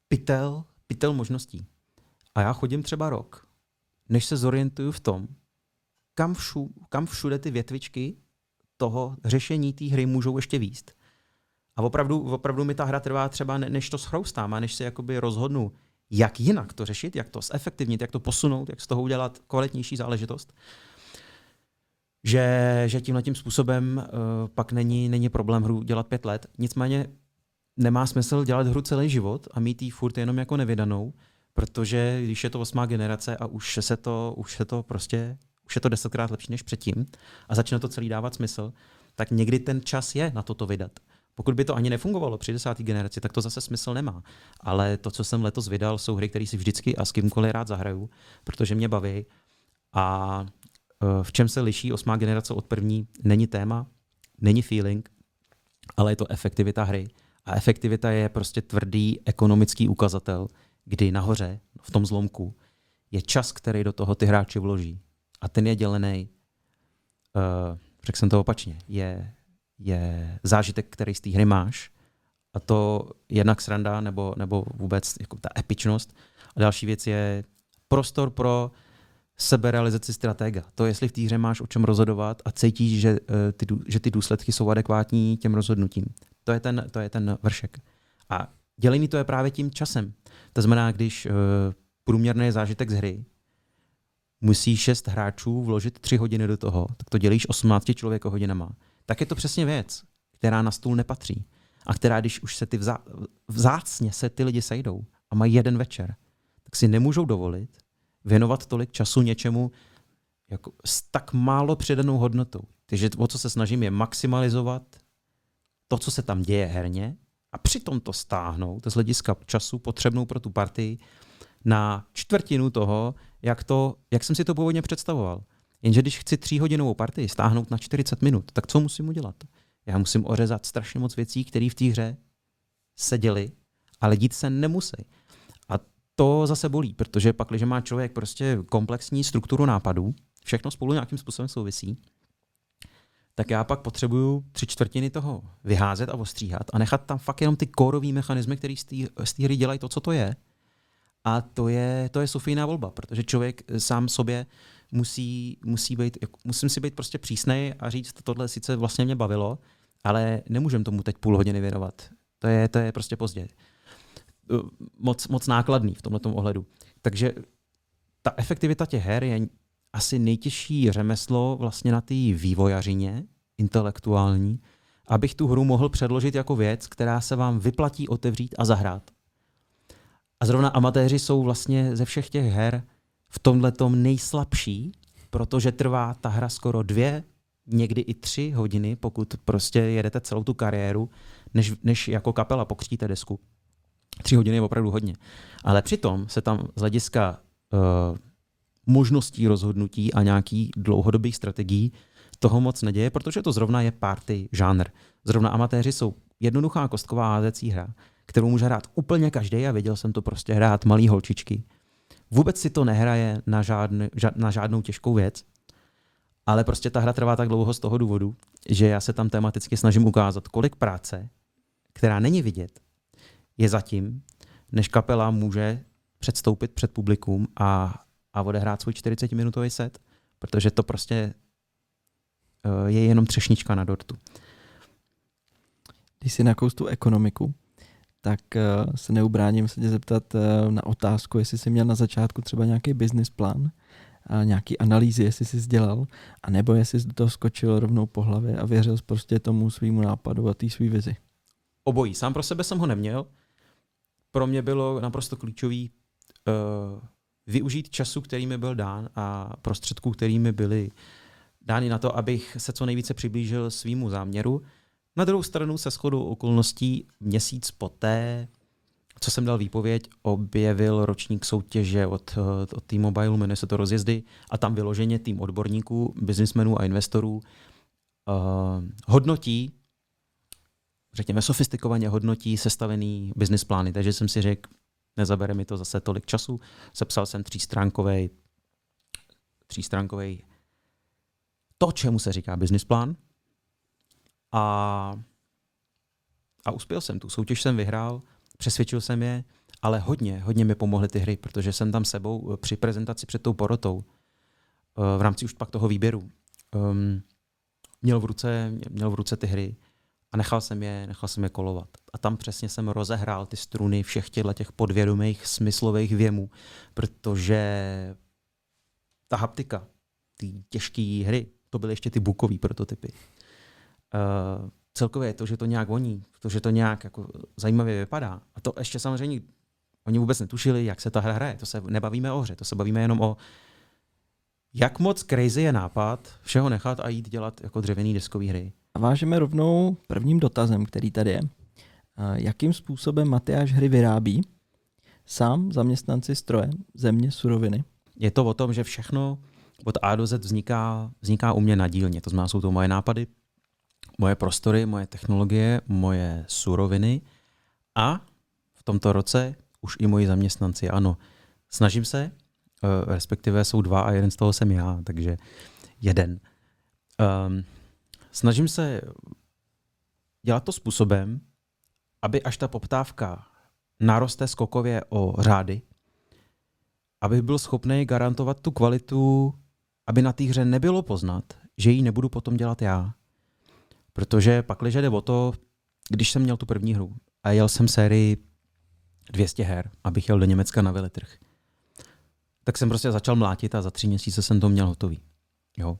[SPEAKER 2] pytel, pytel možností. A já chodím třeba rok než se zorientuju v tom, kam, všu, kam všude ty větvičky toho řešení té hry můžou ještě výst. A opravdu, opravdu mi ta hra trvá třeba, než to schroustám a než se jakoby rozhodnu, jak jinak to řešit, jak to zefektivnit, jak to posunout, jak z toho udělat kvalitnější záležitost. Že, že tímhle tím způsobem uh, pak není, není problém hru dělat pět let. Nicméně nemá smysl dělat hru celý život a mít ji furt jenom jako nevydanou, protože když je to osmá generace a už se to, už se to prostě, už je to desetkrát lepší než předtím a začne to celý dávat smysl, tak někdy ten čas je na toto vydat. Pokud by to ani nefungovalo při desáté generaci, tak to zase smysl nemá. Ale to, co jsem letos vydal, jsou hry, které si vždycky a s kýmkoliv rád zahraju, protože mě baví. A e, v čem se liší osmá generace od první, není téma, není feeling, ale je to efektivita hry. A efektivita je prostě tvrdý ekonomický ukazatel, kdy nahoře, v tom zlomku, je čas, který do toho ty hráči vloží. A ten je dělený, uh, řekl jsem to opačně, je, je zážitek, který z té hry máš. A to jednak sranda, nebo, nebo vůbec jako ta epičnost. A další věc je prostor pro seberealizaci stratega. To, jestli v té hře máš o čem rozhodovat a cítíš, že, uh, ty, že ty důsledky jsou adekvátní těm rozhodnutím. To je ten, to je ten vršek. A dělený to je právě tím časem. To znamená, když uh, průměrný zážitek z hry musí šest hráčů vložit tři hodiny do toho, tak to dělíš 18 člověko hodinama. Tak je to přesně věc, která na stůl nepatří. A která, když už se ty vzá, vzácně se ty lidi sejdou a mají jeden večer, tak si nemůžou dovolit věnovat tolik času něčemu jako s tak málo přidanou hodnotou. Takže o co se snažím je maximalizovat to, co se tam děje herně a přitom to stáhnout z hlediska času potřebnou pro tu partii na čtvrtinu toho, jak, to, jak jsem si to původně představoval. Jenže když chci tříhodinovou partii stáhnout na 40 minut, tak co musím udělat? Já musím ořezat strašně moc věcí, které v té hře se děly, ale dít se nemusí. A to zase bolí, protože pak, když má člověk prostě komplexní strukturu nápadů, všechno spolu nějakým způsobem souvisí, tak já pak potřebuju tři čtvrtiny toho vyházet a ostříhat a nechat tam fakt jenom ty kórový mechanismy, které z té hry dělají to, co to je. A to je, to je Sofijná volba, protože člověk sám sobě musí, musí být, musím si být prostě přísnej a říct, tohle sice vlastně mě bavilo, ale nemůžem tomu teď půl hodiny věnovat. To je, to je prostě pozdě. Moc, moc nákladný v tomto ohledu. Takže ta efektivita těch her je asi nejtěžší řemeslo vlastně na té vývojařině intelektuální, abych tu hru mohl předložit jako věc, která se vám vyplatí otevřít a zahrát. A zrovna amatéři jsou vlastně ze všech těch her v tomhle nejslabší, protože trvá ta hra skoro dvě, někdy i tři hodiny, pokud prostě jedete celou tu kariéru, než, než jako kapela pokřtíte desku. Tři hodiny je opravdu hodně. Ale přitom se tam z hlediska uh, možností rozhodnutí a nějaký dlouhodobých strategií toho moc neděje, protože to zrovna je party žánr. Zrovna amatéři jsou jednoduchá kostková házecí hra, kterou může hrát úplně každý a viděl jsem to prostě hrát malý holčičky. Vůbec si to nehraje na, žádný, na žádnou těžkou věc, ale prostě ta hra trvá tak dlouho z toho důvodu, že já se tam tematicky snažím ukázat, kolik práce, která není vidět, je zatím, než kapela může předstoupit před publikum a, a odehrát svůj 40-minutový set, protože to prostě uh, je jenom třešnička na dortu.
[SPEAKER 1] Když si nakous tu ekonomiku, tak uh, se neubráním se tě zeptat uh, na otázku, jestli jsi měl na začátku třeba nějaký business plán, a nějaký analýzy, jestli jsi dělal, anebo jestli jsi do toho skočil rovnou po hlavě a věřil prostě tomu svýmu nápadu a té svý vizi.
[SPEAKER 2] Obojí. Sám pro sebe jsem ho neměl. Pro mě bylo naprosto klíčový uh, využít času, který mi byl dán a prostředků, který mi byly dány na to, abych se co nejvíce přiblížil svýmu záměru. Na druhou stranu se shodou okolností měsíc poté, co jsem dal výpověď, objevil ročník soutěže od, od T-Mobile, jmenuje se to rozjezdy, a tam vyloženě tým odborníků, biznismenů a investorů uh, hodnotí, řekněme sofistikovaně hodnotí sestavený business plány. Takže jsem si řekl, nezabere mi to zase tolik času. Sepsal jsem třístránkový třístránkový to, čemu se říká business plán. A, a uspěl jsem tu. Soutěž jsem vyhrál, přesvědčil jsem je, ale hodně, hodně mi pomohly ty hry, protože jsem tam sebou při prezentaci před tou porotou eh, v rámci už pak toho výběru um, měl, v ruce, měl v ruce ty hry a nechal jsem je, nechal jsem je kolovat. A tam přesně jsem rozehrál ty struny všech těchto těch podvědomých smyslových věmů, protože ta haptika, ty těžké hry, to byly ještě ty bukové prototypy. Uh, celkově to, že to nějak voní, to, že to nějak jako zajímavě vypadá. A to ještě samozřejmě oni vůbec netušili, jak se ta hra hraje. To se nebavíme o hře, to se bavíme jenom o jak moc crazy je nápad všeho nechat a jít dělat jako dřevěný deskový hry.
[SPEAKER 1] A vážeme rovnou prvním dotazem, který tady je. Jakým způsobem Matyáš hry vyrábí? Sám, zaměstnanci stroje, země, suroviny?
[SPEAKER 2] Je to o tom, že všechno od A do Z vzniká, vzniká u mě na dílně. To znamená, jsou to moje nápady, moje prostory, moje technologie, moje suroviny a v tomto roce už i moji zaměstnanci. Ano, snažím se, eh, respektive jsou dva a jeden z toho jsem já, takže jeden. Um, snažím se dělat to způsobem, aby až ta poptávka naroste skokově o řády, abych byl schopný garantovat tu kvalitu, aby na té hře nebylo poznat, že ji nebudu potom dělat já. Protože pak jde o to, když jsem měl tu první hru a jel jsem sérii 200 her, abych jel do Německa na veletrh, tak jsem prostě začal mlátit a za tři měsíce jsem to měl hotový. Jo.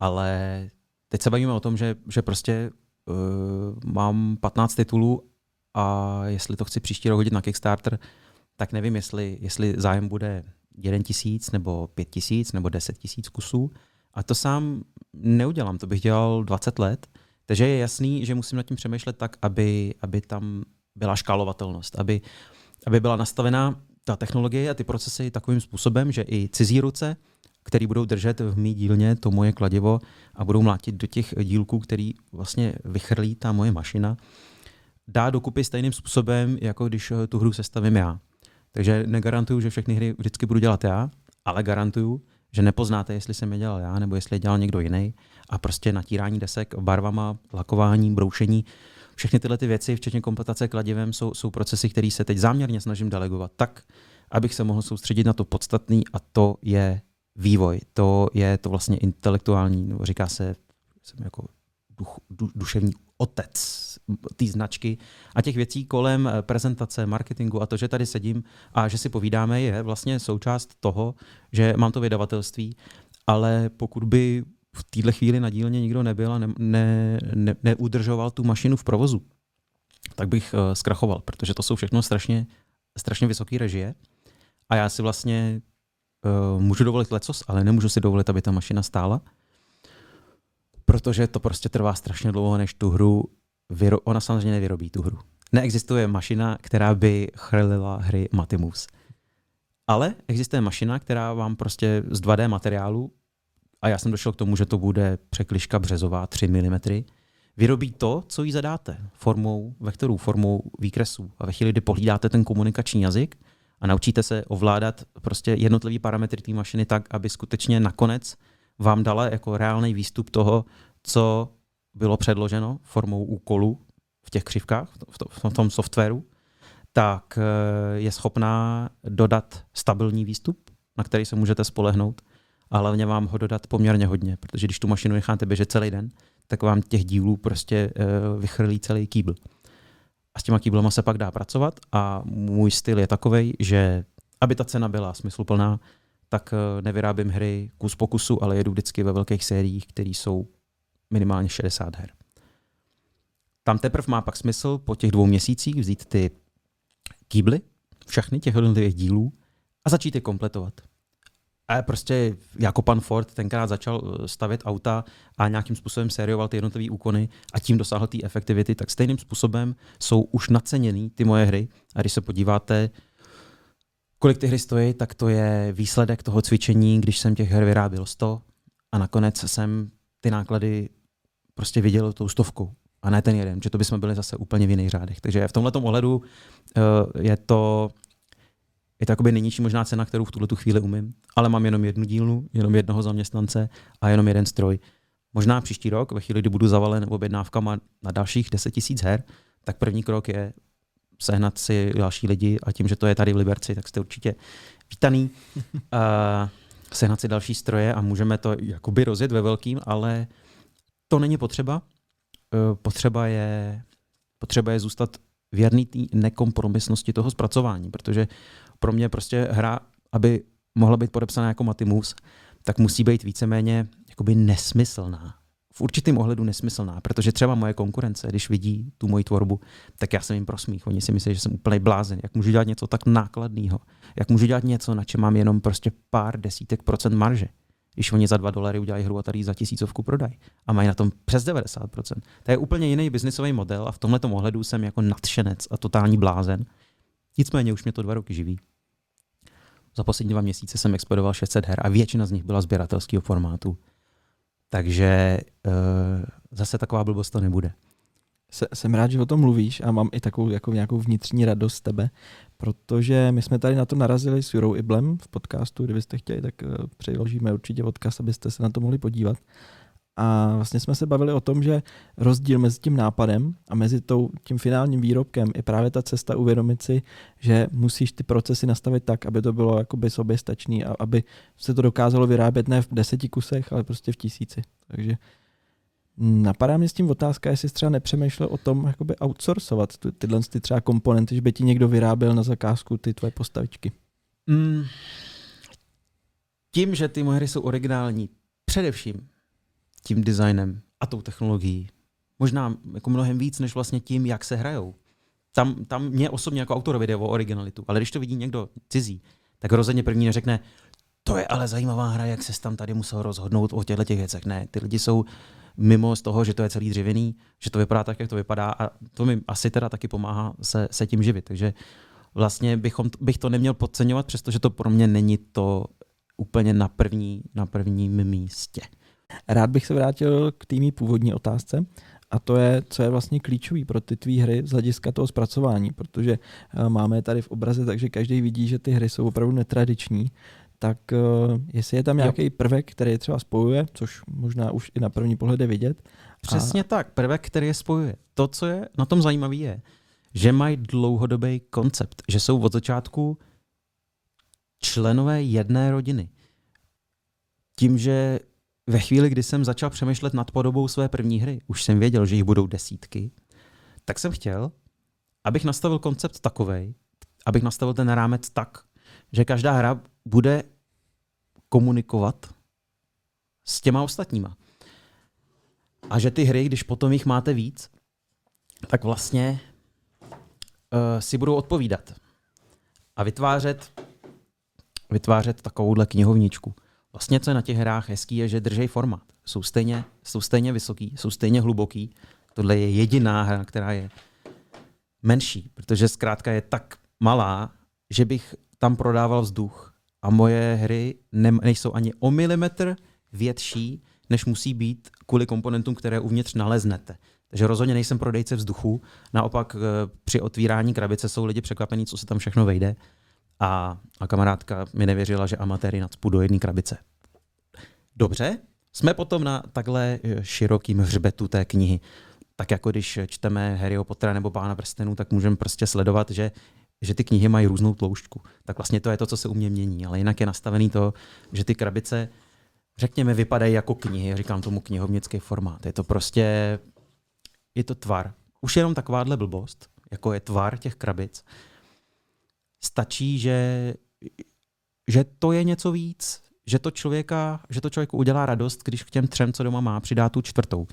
[SPEAKER 2] Ale teď se bavíme o tom, že, že prostě uh, mám 15 titulů a jestli to chci příští rok hodit na Kickstarter, tak nevím, jestli, jestli zájem bude 1 tisíc nebo 5 tisíc nebo 10 tisíc kusů. A to sám neudělám, to bych dělal 20 let. Takže je jasný, že musím nad tím přemýšlet tak, aby, aby tam byla škálovatelnost, aby, aby byla nastavená ta technologie a ty procesy takovým způsobem, že i cizí ruce, který budou držet v mý dílně to moje kladivo a budou mlátit do těch dílků, který vlastně vychrlí ta moje mašina, dá dokupy stejným způsobem, jako když tu hru sestavím já. Takže negarantuju, že všechny hry vždycky budu dělat já, ale garantuju, že nepoznáte, jestli jsem je dělal já, nebo jestli je dělal někdo jiný. A prostě natírání desek barvama, lakování, broušení, všechny tyhle ty věci, včetně kompletace kladivem, jsou, jsou procesy, které se teď záměrně snažím delegovat tak, abych se mohl soustředit na to podstatný a to je vývoj. To je to vlastně intelektuální, nebo říká se, jsem jako duch, du, duševní otec té značky. A těch věcí kolem eh, prezentace, marketingu a to, že tady sedím a že si povídáme, je vlastně součást toho, že mám to vydavatelství, ale pokud by v této chvíli na dílně nikdo nebyl a ne, ne, ne, neudržoval tu mašinu v provozu, tak bych uh, zkrachoval, protože to jsou všechno strašně, strašně vysoké režie. A já si vlastně uh, můžu dovolit lecos, ale nemůžu si dovolit, aby ta mašina stála, protože to prostě trvá strašně dlouho, než tu hru, vyro- ona samozřejmě nevyrobí tu hru. Neexistuje mašina, která by chrlila hry Matimus. Ale existuje mašina, která vám prostě z 2D materiálu, a já jsem došel k tomu, že to bude překliška březová 3 mm, vyrobí to, co jí zadáte, formou vektorů, formou výkresů. A ve chvíli, kdy pohlídáte ten komunikační jazyk a naučíte se ovládat prostě jednotlivý parametry té mašiny tak, aby skutečně nakonec vám dala jako reálný výstup toho, co bylo předloženo formou úkolu v těch křivkách, v tom softwaru, tak eh, je schopná dodat stabilní výstup, na který se můžete spolehnout a hlavně vám ho dodat poměrně hodně, protože když tu mašinu necháte běžet celý den, tak vám těch dílů prostě eh, vychrlí celý kýbl. A s těma kýblama se pak dá pracovat a můj styl je takový, že aby ta cena byla smysluplná, tak eh, nevyrábím hry kus po kusu, ale jedu vždycky ve velkých sériích, které jsou minimálně 60 her. Tam teprve má pak smysl po těch dvou měsících vzít ty kýbly, všechny těch jednotlivých dílů a začít je kompletovat. A prostě jako pan Ford tenkrát začal eh, stavět auta a nějakým způsobem sérioval ty jednotlivé úkony a tím dosáhl té efektivity, tak stejným způsobem jsou už naceněny ty moje hry. A když se podíváte, kolik ty hry stojí, tak to je výsledek toho cvičení, když jsem těch her vyráběl 100 a nakonec jsem ty náklady prostě viděl tou stovkou a ne ten jeden, že to bychom byli zase úplně v jiných řádech. Takže v tomhle ohledu uh, je to je to jakoby nejnižší možná cena, kterou v tuhle tu chvíli umím, ale mám jenom jednu dílnu, jenom jednoho zaměstnance a jenom jeden stroj. Možná příští rok, ve chvíli, kdy budu zavalen objednávkama na dalších 10 000 her, tak první krok je sehnat si další lidi a tím, že to je tady v Liberci, tak jste určitě vítaný. uh, sehnat si další stroje a můžeme to jakoby rozjet ve velkým, ale to není potřeba. Uh, potřeba je, potřeba je zůstat věrný té nekompromisnosti toho zpracování, protože pro mě prostě hra, aby mohla být podepsaná jako Matimus, tak musí být víceméně jakoby nesmyslná. V určitém ohledu nesmyslná, protože třeba moje konkurence, když vidí tu moji tvorbu, tak já jsem jim prosmích. Oni si myslí, že jsem úplný blázen. Jak můžu dělat něco tak nákladného? Jak můžu dělat něco, na čem mám jenom prostě pár desítek procent marže? Když oni za dva dolary udělají hru a tady za tisícovku prodají. A mají na tom přes 90%. To je úplně jiný biznisový model a v tomhle ohledu jsem jako nadšenec a totální blázen. Nicméně už mě to dva roky živí. Za poslední dva měsíce jsem expedoval 600 her a většina z nich byla sběratelského formátu. Takže uh, zase taková blbost to nebude.
[SPEAKER 1] Jsem rád, že o tom mluvíš a mám i takovou jako nějakou vnitřní radost z tebe, protože my jsme tady na to narazili s Jurou Iblem v podcastu, kdybyste chtěli, tak uh, přiložíme určitě odkaz, abyste se na to mohli podívat. A vlastně jsme se bavili o tom, že rozdíl mezi tím nápadem a mezi tou, tím finálním výrobkem je právě ta cesta uvědomit si, že musíš ty procesy nastavit tak, aby to bylo jakoby soběstačný a aby se to dokázalo vyrábět ne v deseti kusech, ale prostě v tisíci. Takže napadá mě s tím otázka, jestli jsi třeba nepřemýšlel o tom jakoby outsourcovat ty, tyhle ty třeba komponenty, že by ti někdo vyráběl na zakázku ty tvoje postavičky. Mm.
[SPEAKER 2] Tím, že ty moje hry jsou originální, především tím designem a tou technologií. Možná jako mnohem víc, než vlastně tím, jak se hrajou. Tam, tam mě osobně jako autorovi jde o originalitu, ale když to vidí někdo cizí, tak rozhodně první neřekne, to je ale zajímavá hra, jak se tam tady musel rozhodnout o těchto těch věcech. Ne, ty lidi jsou mimo z toho, že to je celý dřevěný, že to vypadá tak, jak to vypadá a to mi asi teda taky pomáhá se, se tím živit. Takže vlastně bychom, bych to neměl podceňovat, přestože to pro mě není to úplně na první, na prvním místě.
[SPEAKER 1] Rád bych se vrátil k týmí původní otázce a to je, co je vlastně klíčový pro ty tvý hry z hlediska toho zpracování, protože eh, máme tady v obraze, takže každý vidí, že ty hry jsou opravdu netradiční, tak uh, jestli je tam nějaký prvek, který je třeba spojuje, což možná už i na první pohled je vidět.
[SPEAKER 2] Přesně a... tak, prvek, který je spojuje. To, co je na tom zajímavé, je, že mají dlouhodobý koncept, že jsou od začátku členové jedné rodiny. Tím, že ve chvíli, kdy jsem začal přemýšlet nad podobou své první hry, už jsem věděl, že jich budou desítky, tak jsem chtěl, abych nastavil koncept takovej, abych nastavil ten rámec tak, že každá hra bude komunikovat s těma ostatníma. A že ty hry, když potom jich máte víc, tak vlastně uh, si budou odpovídat. A vytvářet, vytvářet takovouhle knihovničku. Vlastně, co je na těch hrách hezký, je, že držej formát. Jsou stejně, jsou stejně vysoký, jsou stejně hluboký. Tohle je jediná hra, která je menší, protože zkrátka je tak malá, že bych tam prodával vzduch. A moje hry ne, nejsou ani o milimetr větší, než musí být kvůli komponentům, které uvnitř naleznete. Takže rozhodně nejsem prodejce vzduchu, naopak eh, při otvírání krabice jsou lidi překvapení, co se tam všechno vejde. A, a kamarádka mi nevěřila, že amatéry nadspu do jedné krabice. Dobře, jsme potom na takhle eh, širokým hřbetu té knihy. Tak jako když čteme Harryho Pottera nebo Pána prstenů, tak můžeme prostě sledovat, že že ty knihy mají různou tloušťku. Tak vlastně to je to, co se u mě mění. Ale jinak je nastavený to, že ty krabice, řekněme, vypadají jako knihy. Říkám tomu knihovnický formát. Je to prostě, je to tvar. Už jenom takováhle blbost, jako je tvar těch krabic, stačí, že, že to je něco víc, že to člověka, že to člověku udělá radost, když k těm třem, co doma má, přidá tu čtvrtou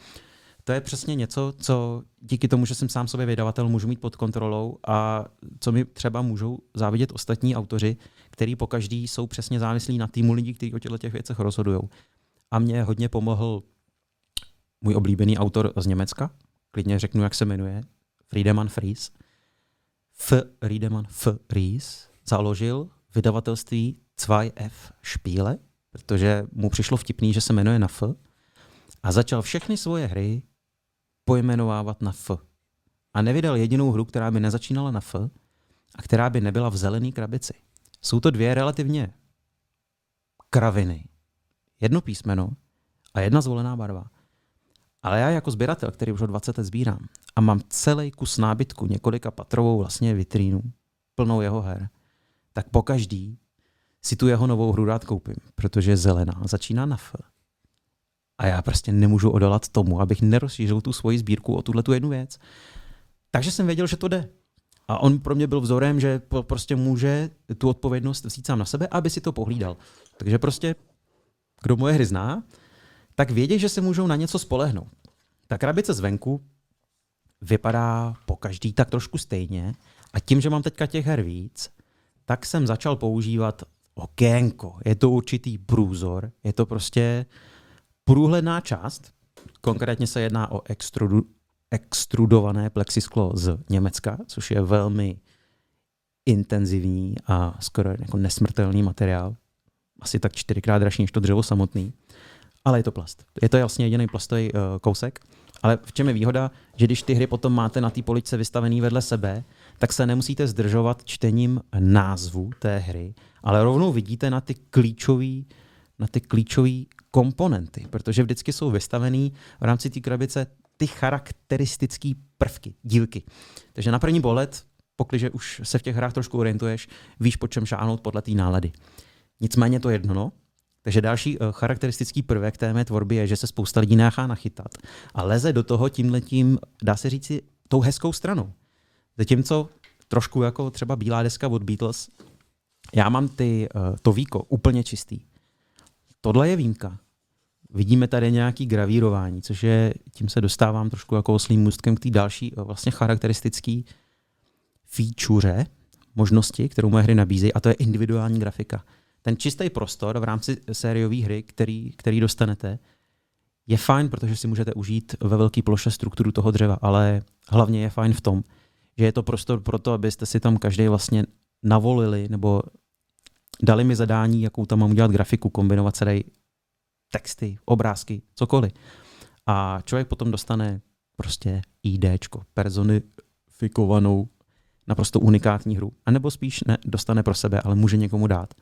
[SPEAKER 2] to je přesně něco, co díky tomu, že jsem sám sobě vydavatel, můžu mít pod kontrolou a co mi třeba můžou závidět ostatní autoři, kteří po každý jsou přesně závislí na týmu lidí, kteří o těchto těch věcech rozhodují. A mě hodně pomohl můj oblíbený autor z Německa, klidně řeknu, jak se jmenuje, Friedemann Fries. F. Friedemann Fries založil vydavatelství 2F Spiele, protože mu přišlo vtipný, že se jmenuje na F, a začal všechny svoje hry pojmenovávat na F. A nevydal jedinou hru, která by nezačínala na F a která by nebyla v zelené krabici. Jsou to dvě relativně kraviny. Jedno písmeno a jedna zvolená barva. Ale já jako sběratel, který už od 20 let sbírám a mám celý kus nábytku, několika patrovou vlastně vitrínu, plnou jeho her, tak po každý si tu jeho novou hru rád koupím, protože zelená, začíná na F a já prostě nemůžu odolat tomu, abych nerozšířil tu svoji sbírku o tuhle tu jednu věc. Takže jsem věděl, že to jde. A on pro mě byl vzorem, že prostě může tu odpovědnost vzít sám na sebe, aby si to pohlídal. Takže prostě, kdo moje hry zná, tak vědí, že se můžou na něco spolehnout. Ta krabice zvenku vypadá po každý tak trošku stejně a tím, že mám teďka těch her víc, tak jsem začal používat okénko. Je to určitý průzor, je to prostě průhledná část, konkrétně se jedná o extrudu, extrudované plexisklo z Německa, což je velmi intenzivní a skoro jako nesmrtelný materiál. Asi tak čtyřikrát dražší než to dřevo samotný. Ale je to plast. Je to jasně jediný plastový uh, kousek. Ale v čem je výhoda, že když ty hry potom máte na té poličce vystavený vedle sebe, tak se nemusíte zdržovat čtením názvu té hry, ale rovnou vidíte na ty klíčové na ty klíčové komponenty, protože vždycky jsou vystavený v rámci té krabice ty charakteristické prvky, dílky. Takže na první pohled, pokud už se v těch hrách trošku orientuješ, víš, po čem šáhnout podle té nálady. Nicméně to jedno, no. Takže další uh, charakteristický prvek té mé tvorby je, že se spousta lidí nechá nachytat a leze do toho tímhletím, dá se říci, tou hezkou stranou. Zatímco trošku jako třeba bílá deska od Beatles, já mám ty, uh, to víko úplně čistý. Tohle je výjimka. Vidíme tady nějaký gravírování, což je, tím se dostávám trošku jako oslým můstkem k té další eh, vlastně charakteristické feature, možnosti, kterou moje hry nabízejí, a to je individuální grafika. Ten čistý prostor v rámci sériové hry, který, který dostanete, je fajn, protože si můžete užít ve velké ploše strukturu toho dřeva, ale hlavně je fajn v tom, že je to prostor pro to, abyste si tam každý vlastně navolili nebo dali mi zadání, jakou tam mám udělat grafiku, kombinovat se dají texty, obrázky, cokoliv. A člověk potom dostane prostě IDčko, personifikovanou, naprosto unikátní hru. A nebo spíš ne, dostane pro sebe, ale může někomu dát.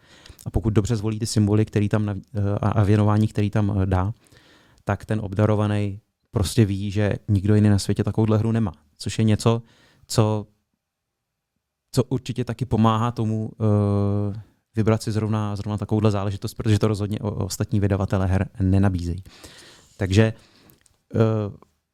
[SPEAKER 2] A pokud dobře zvolí ty symboly který tam eh, a věnování, který tam eh, dá, tak ten obdarovaný prostě ví, že nikdo jiný na světě takovouhle hru nemá. Což je něco, co, co určitě taky pomáhá tomu, uh, vybrat si zrovna, zrovna takovouhle záležitost, protože to rozhodně ostatní vydavatele her nenabízejí. Takže uh,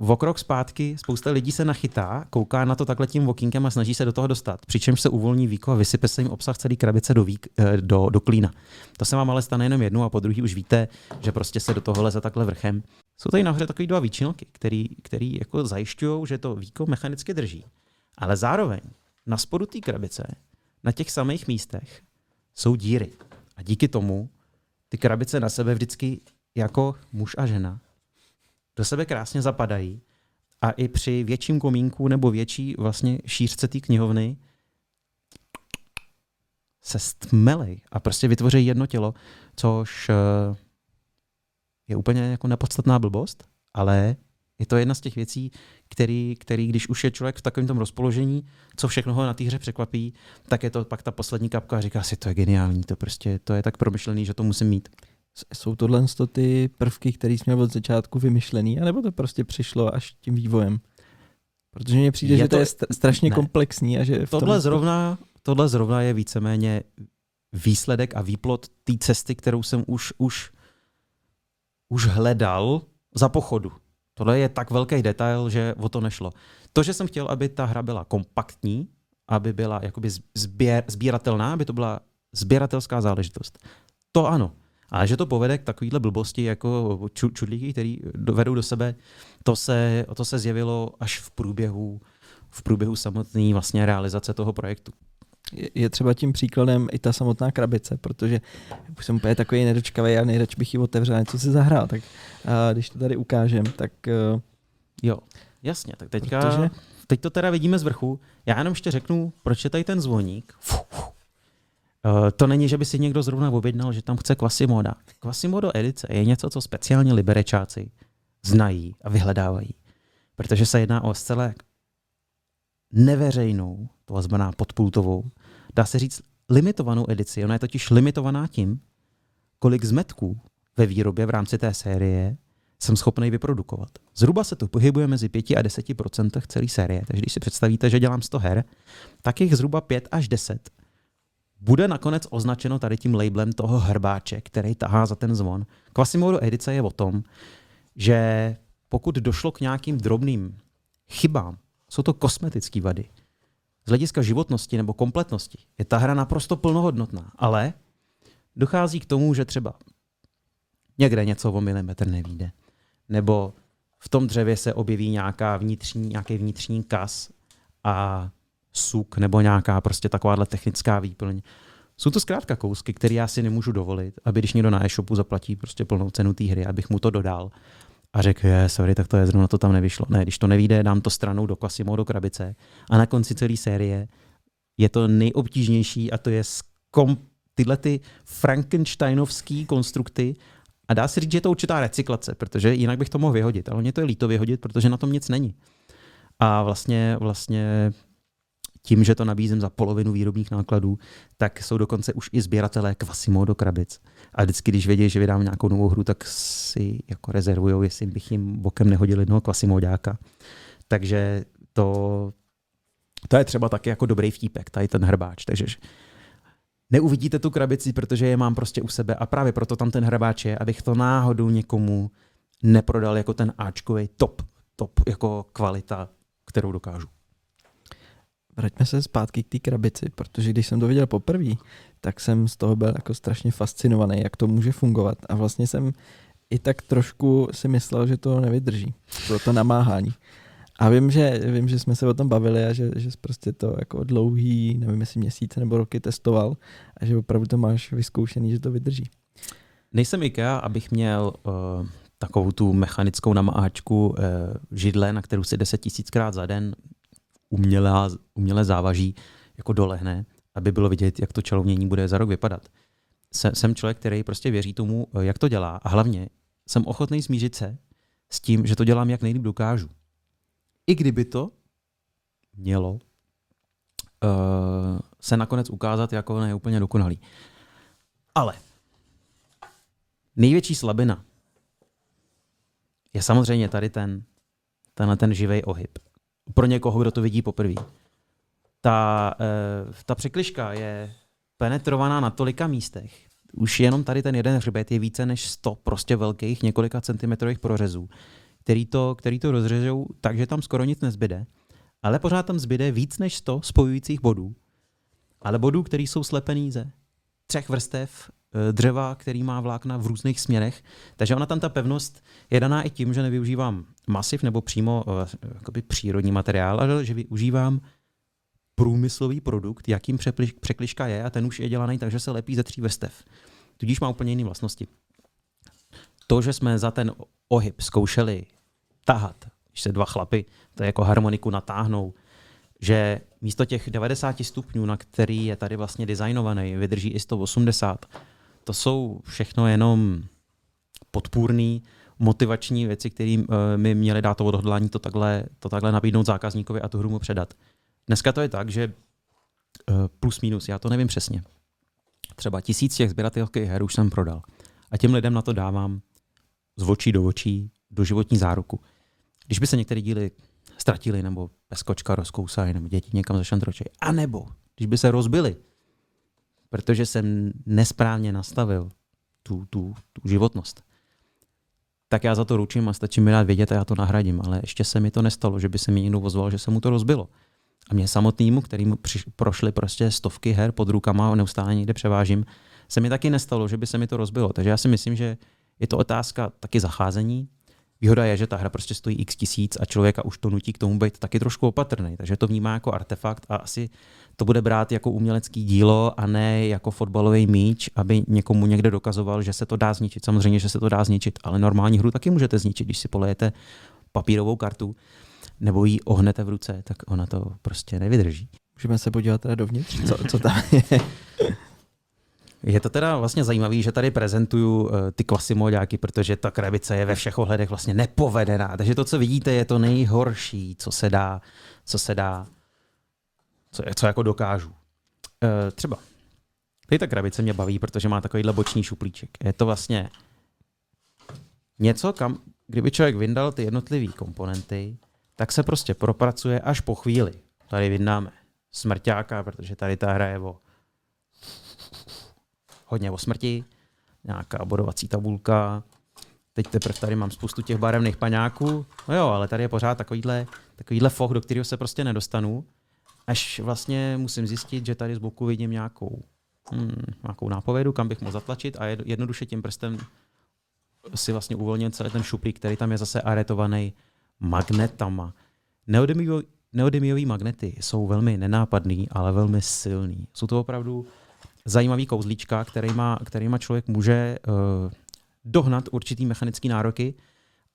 [SPEAKER 2] v okrok zpátky spousta lidí se nachytá, kouká na to takhle tím okýnkem a snaží se do toho dostat, přičemž se uvolní víko a vysype se jim obsah celý krabice do, vík, eh, do, do klína. To se vám ale stane jenom jednou a po druhý už víte, že prostě se do toho leze takhle vrchem. Jsou tady nahoře takový dva výčinky, který, který jako zajišťují, že to víko mechanicky drží. Ale zároveň na spodu té krabice, na těch samých místech, jsou díry. A díky tomu ty krabice na sebe vždycky jako muž a žena do sebe krásně zapadají a i při větším komínku nebo větší vlastně šířce té knihovny se stmelej a prostě vytvoří jedno tělo, což eh, je úplně jako nepodstatná blbost, ale je to jedna z těch věcí, který, který když už je člověk v takovém tom rozpoložení, co všechno ho na té hře překvapí, tak je to pak ta poslední kapka a říká si, to je geniální, to prostě to je tak promyšlený, že to musím mít.
[SPEAKER 1] Jsou tohle ty prvky, které jsme od začátku vymyšlený, anebo to prostě přišlo až tím vývojem? Protože mně přijde, je že to, to je strašně ne. komplexní a že v
[SPEAKER 2] tohle, tom... zrovna, tohle zrovna je víceméně výsledek a výplot té cesty, kterou jsem už, už, už hledal za pochodu. Tohle je tak velký detail, že o to nešlo. To, že jsem chtěl, aby ta hra byla kompaktní, aby byla jakoby sběr, sbíratelná, aby to byla sběratelská záležitost. To ano. Ale že to povede k takovýhle blbosti jako čudlíky, který dovedou do sebe, to se, to se zjevilo až v průběhu, v průběhu samotné vlastně realizace toho projektu.
[SPEAKER 1] Je třeba tím příkladem i ta samotná krabice, protože už jsem úplně takový nedočkavý a nejradši bych ji otevřel, něco si zahrál. Tak a když to tady ukážem, tak... Uh,
[SPEAKER 2] jo, jasně, tak teďka, protože... teď to teda vidíme z vrchu. Já jenom ještě řeknu, proč je tady ten zvoník. Fuh, fuh. Uh, to není, že by si někdo zrovna objednal, že tam chce Quasimoda. Quasimodo edice je něco, co speciálně liberečáci znají a vyhledávají. Protože se jedná o zcela neveřejnou, to znamená podpultovou, dá se říct limitovanou edici. Ona je totiž limitovaná tím, kolik zmetků ve výrobě v rámci té série jsem schopný vyprodukovat. Zhruba se to pohybuje mezi 5 a 10% celé série. Takže když si představíte, že dělám 100 her, tak jich zhruba 5 až 10 bude nakonec označeno tady tím labelem toho hrbáče, který tahá za ten zvon. Quasimodo edice je o tom, že pokud došlo k nějakým drobným chybám, jsou to kosmetické vady. Z hlediska životnosti nebo kompletnosti je ta hra naprosto plnohodnotná, ale dochází k tomu, že třeba někde něco o milimetr nevíde, nebo v tom dřevě se objeví nějaká vnitřní, nějaký vnitřní kas a suk nebo nějaká prostě takováhle technická výplň. Jsou to zkrátka kousky, které já si nemůžu dovolit, aby když někdo na e-shopu zaplatí prostě plnou cenu té hry, abych mu to dodal a řekl, je, sorry, tak to je zrovna to tam nevyšlo. Ne, když to nevíde, dám to stranou do Quasimo, do krabice a na konci celé série je to nejobtížnější a to je skom, tyhle ty Frankensteinovský konstrukty a dá se říct, že je to určitá recyklace, protože jinak bych to mohl vyhodit, ale mě to je líto vyhodit, protože na tom nic není. A vlastně, vlastně tím, že to nabízím za polovinu výrobních nákladů, tak jsou dokonce už i sběratelé Quasimodo krabic. A vždycky, když vědí, že vydám nějakou novou hru, tak si jako rezervují, jestli bych jim bokem nehodil jednoho Quasimodáka. Takže to, to je třeba taky jako dobrý vtípek, tady ten hrbáč. Takže neuvidíte tu krabici, protože je mám prostě u sebe a právě proto tam ten hrbáč je, abych to náhodou někomu neprodal jako ten Ačkový top, top jako kvalita, kterou dokážu
[SPEAKER 1] vraťme se zpátky k té krabici, protože když jsem to viděl poprvé, tak jsem z toho byl jako strašně fascinovaný, jak to může fungovat. A vlastně jsem i tak trošku si myslel, že to nevydrží, pro to namáhání. A vím, že, vím, že jsme se o tom bavili a že, že prostě to jako dlouhý, nevím jestli měsíce nebo roky testoval a že opravdu to máš vyzkoušený, že to vydrží.
[SPEAKER 2] Nejsem IKEA, abych měl uh, takovou tu mechanickou namáhačku uh, židle, na kterou si deset tisíckrát za den umělá, umělé závaží jako dolehne, aby bylo vidět, jak to čalounění bude za rok vypadat. Jsem člověk, který prostě věří tomu, jak to dělá a hlavně jsem ochotný smířit se s tím, že to dělám, jak nejlíp dokážu. I kdyby to mělo uh, se nakonec ukázat jako neúplně dokonalý. Ale největší slabina je samozřejmě tady ten, tenhle ten živý ohyb pro někoho, kdo to vidí poprvé. Ta, uh, ta překliška je penetrovaná na tolika místech. Už jenom tady ten jeden hřbet je více než 100 prostě velkých několika centimetrových prořezů, který to, který to rozřežou tak, že tam skoro nic nezbyde. Ale pořád tam zbyde víc než 100 spojujících bodů. Ale bodů, které jsou slepený ze třech vrstev eh, dřeva, který má vlákna v různých směrech. Takže ona tam ta pevnost je daná i tím, že nevyužívám masiv nebo přímo uh, přírodní materiál, ale že využívám průmyslový produkt, jakým překliška je a ten už je dělaný takže se lepí ze tří vrstev. Tudíž má úplně jiné vlastnosti. To, že jsme za ten ohyb zkoušeli tahat, když se dva chlapy to jako harmoniku natáhnou, že místo těch 90 stupňů, na který je tady vlastně designovaný, vydrží i 180, to jsou všechno jenom podpůrný, motivační věci, které uh, mi měly dát to odhodlání to takhle, to takhle nabídnout zákazníkovi a tu hru mu předat. Dneska to je tak, že uh, plus minus, já to nevím přesně. Třeba tisíc těch sběratelských her už jsem prodal. A těm lidem na to dávám z očí do očí do životní záruku. Když by se některé díly ztratili, nebo peskočka rozkousají, nebo děti někam zašantročí, a nebo když by se rozbili, protože jsem nesprávně nastavil tu, tu, tu životnost, tak já za to ručím a stačí mi dát vědět a já to nahradím. Ale ještě se mi to nestalo, že by se mi někdo ozval, že se mu to rozbilo. A mě samotnému, kterým prošly prostě stovky her pod rukama a neustále někde převážím, se mi taky nestalo, že by se mi to rozbilo. Takže já si myslím, že je to otázka taky zacházení. Výhoda je, že ta hra prostě stojí x tisíc a člověka už to nutí k tomu být taky trošku opatrný. Takže to vnímá jako artefakt a asi to bude brát jako umělecký dílo a ne jako fotbalový míč, aby někomu někde dokazoval, že se to dá zničit. Samozřejmě, že se to dá zničit, ale normální hru taky můžete zničit, když si polejete papírovou kartu nebo ji ohnete v ruce, tak ona to prostě nevydrží.
[SPEAKER 1] Můžeme se podívat teda dovnitř, co, co tam je.
[SPEAKER 2] Je to teda vlastně zajímavé, že tady prezentuju uh, ty kvasimodáky, protože ta krabice je ve všech ohledech vlastně nepovedená. Takže to, co vidíte, je to nejhorší, co se dá, co se dá, co, co jako dokážu. Uh, třeba tady ta krabice mě baví, protože má takovýhle boční šuplíček. Je to vlastně něco, kam, kdyby člověk vyndal ty jednotlivé komponenty, tak se prostě propracuje až po chvíli. Tady vyndáme smrťáka, protože tady ta hra je o hodně o smrti, nějaká bodovací tabulka, teď teprve tady mám spoustu těch barevných paňáků, no jo, ale tady je pořád takovýhle, takovýhle foch, do kterého se prostě nedostanu, až vlastně musím zjistit, že tady z boku vidím nějakou, hmm, nějakou nápovědu, kam bych mohl zatlačit a jednoduše tím prstem si vlastně uvolnit celý ten šuplík, který tam je zase aretovaný magnetama. Neodymiový magnety jsou velmi nenápadný, ale velmi silný. Jsou to opravdu zajímavý kouzlíčka, kterýma, kterýma člověk může uh, dohnat určitý mechanický nároky.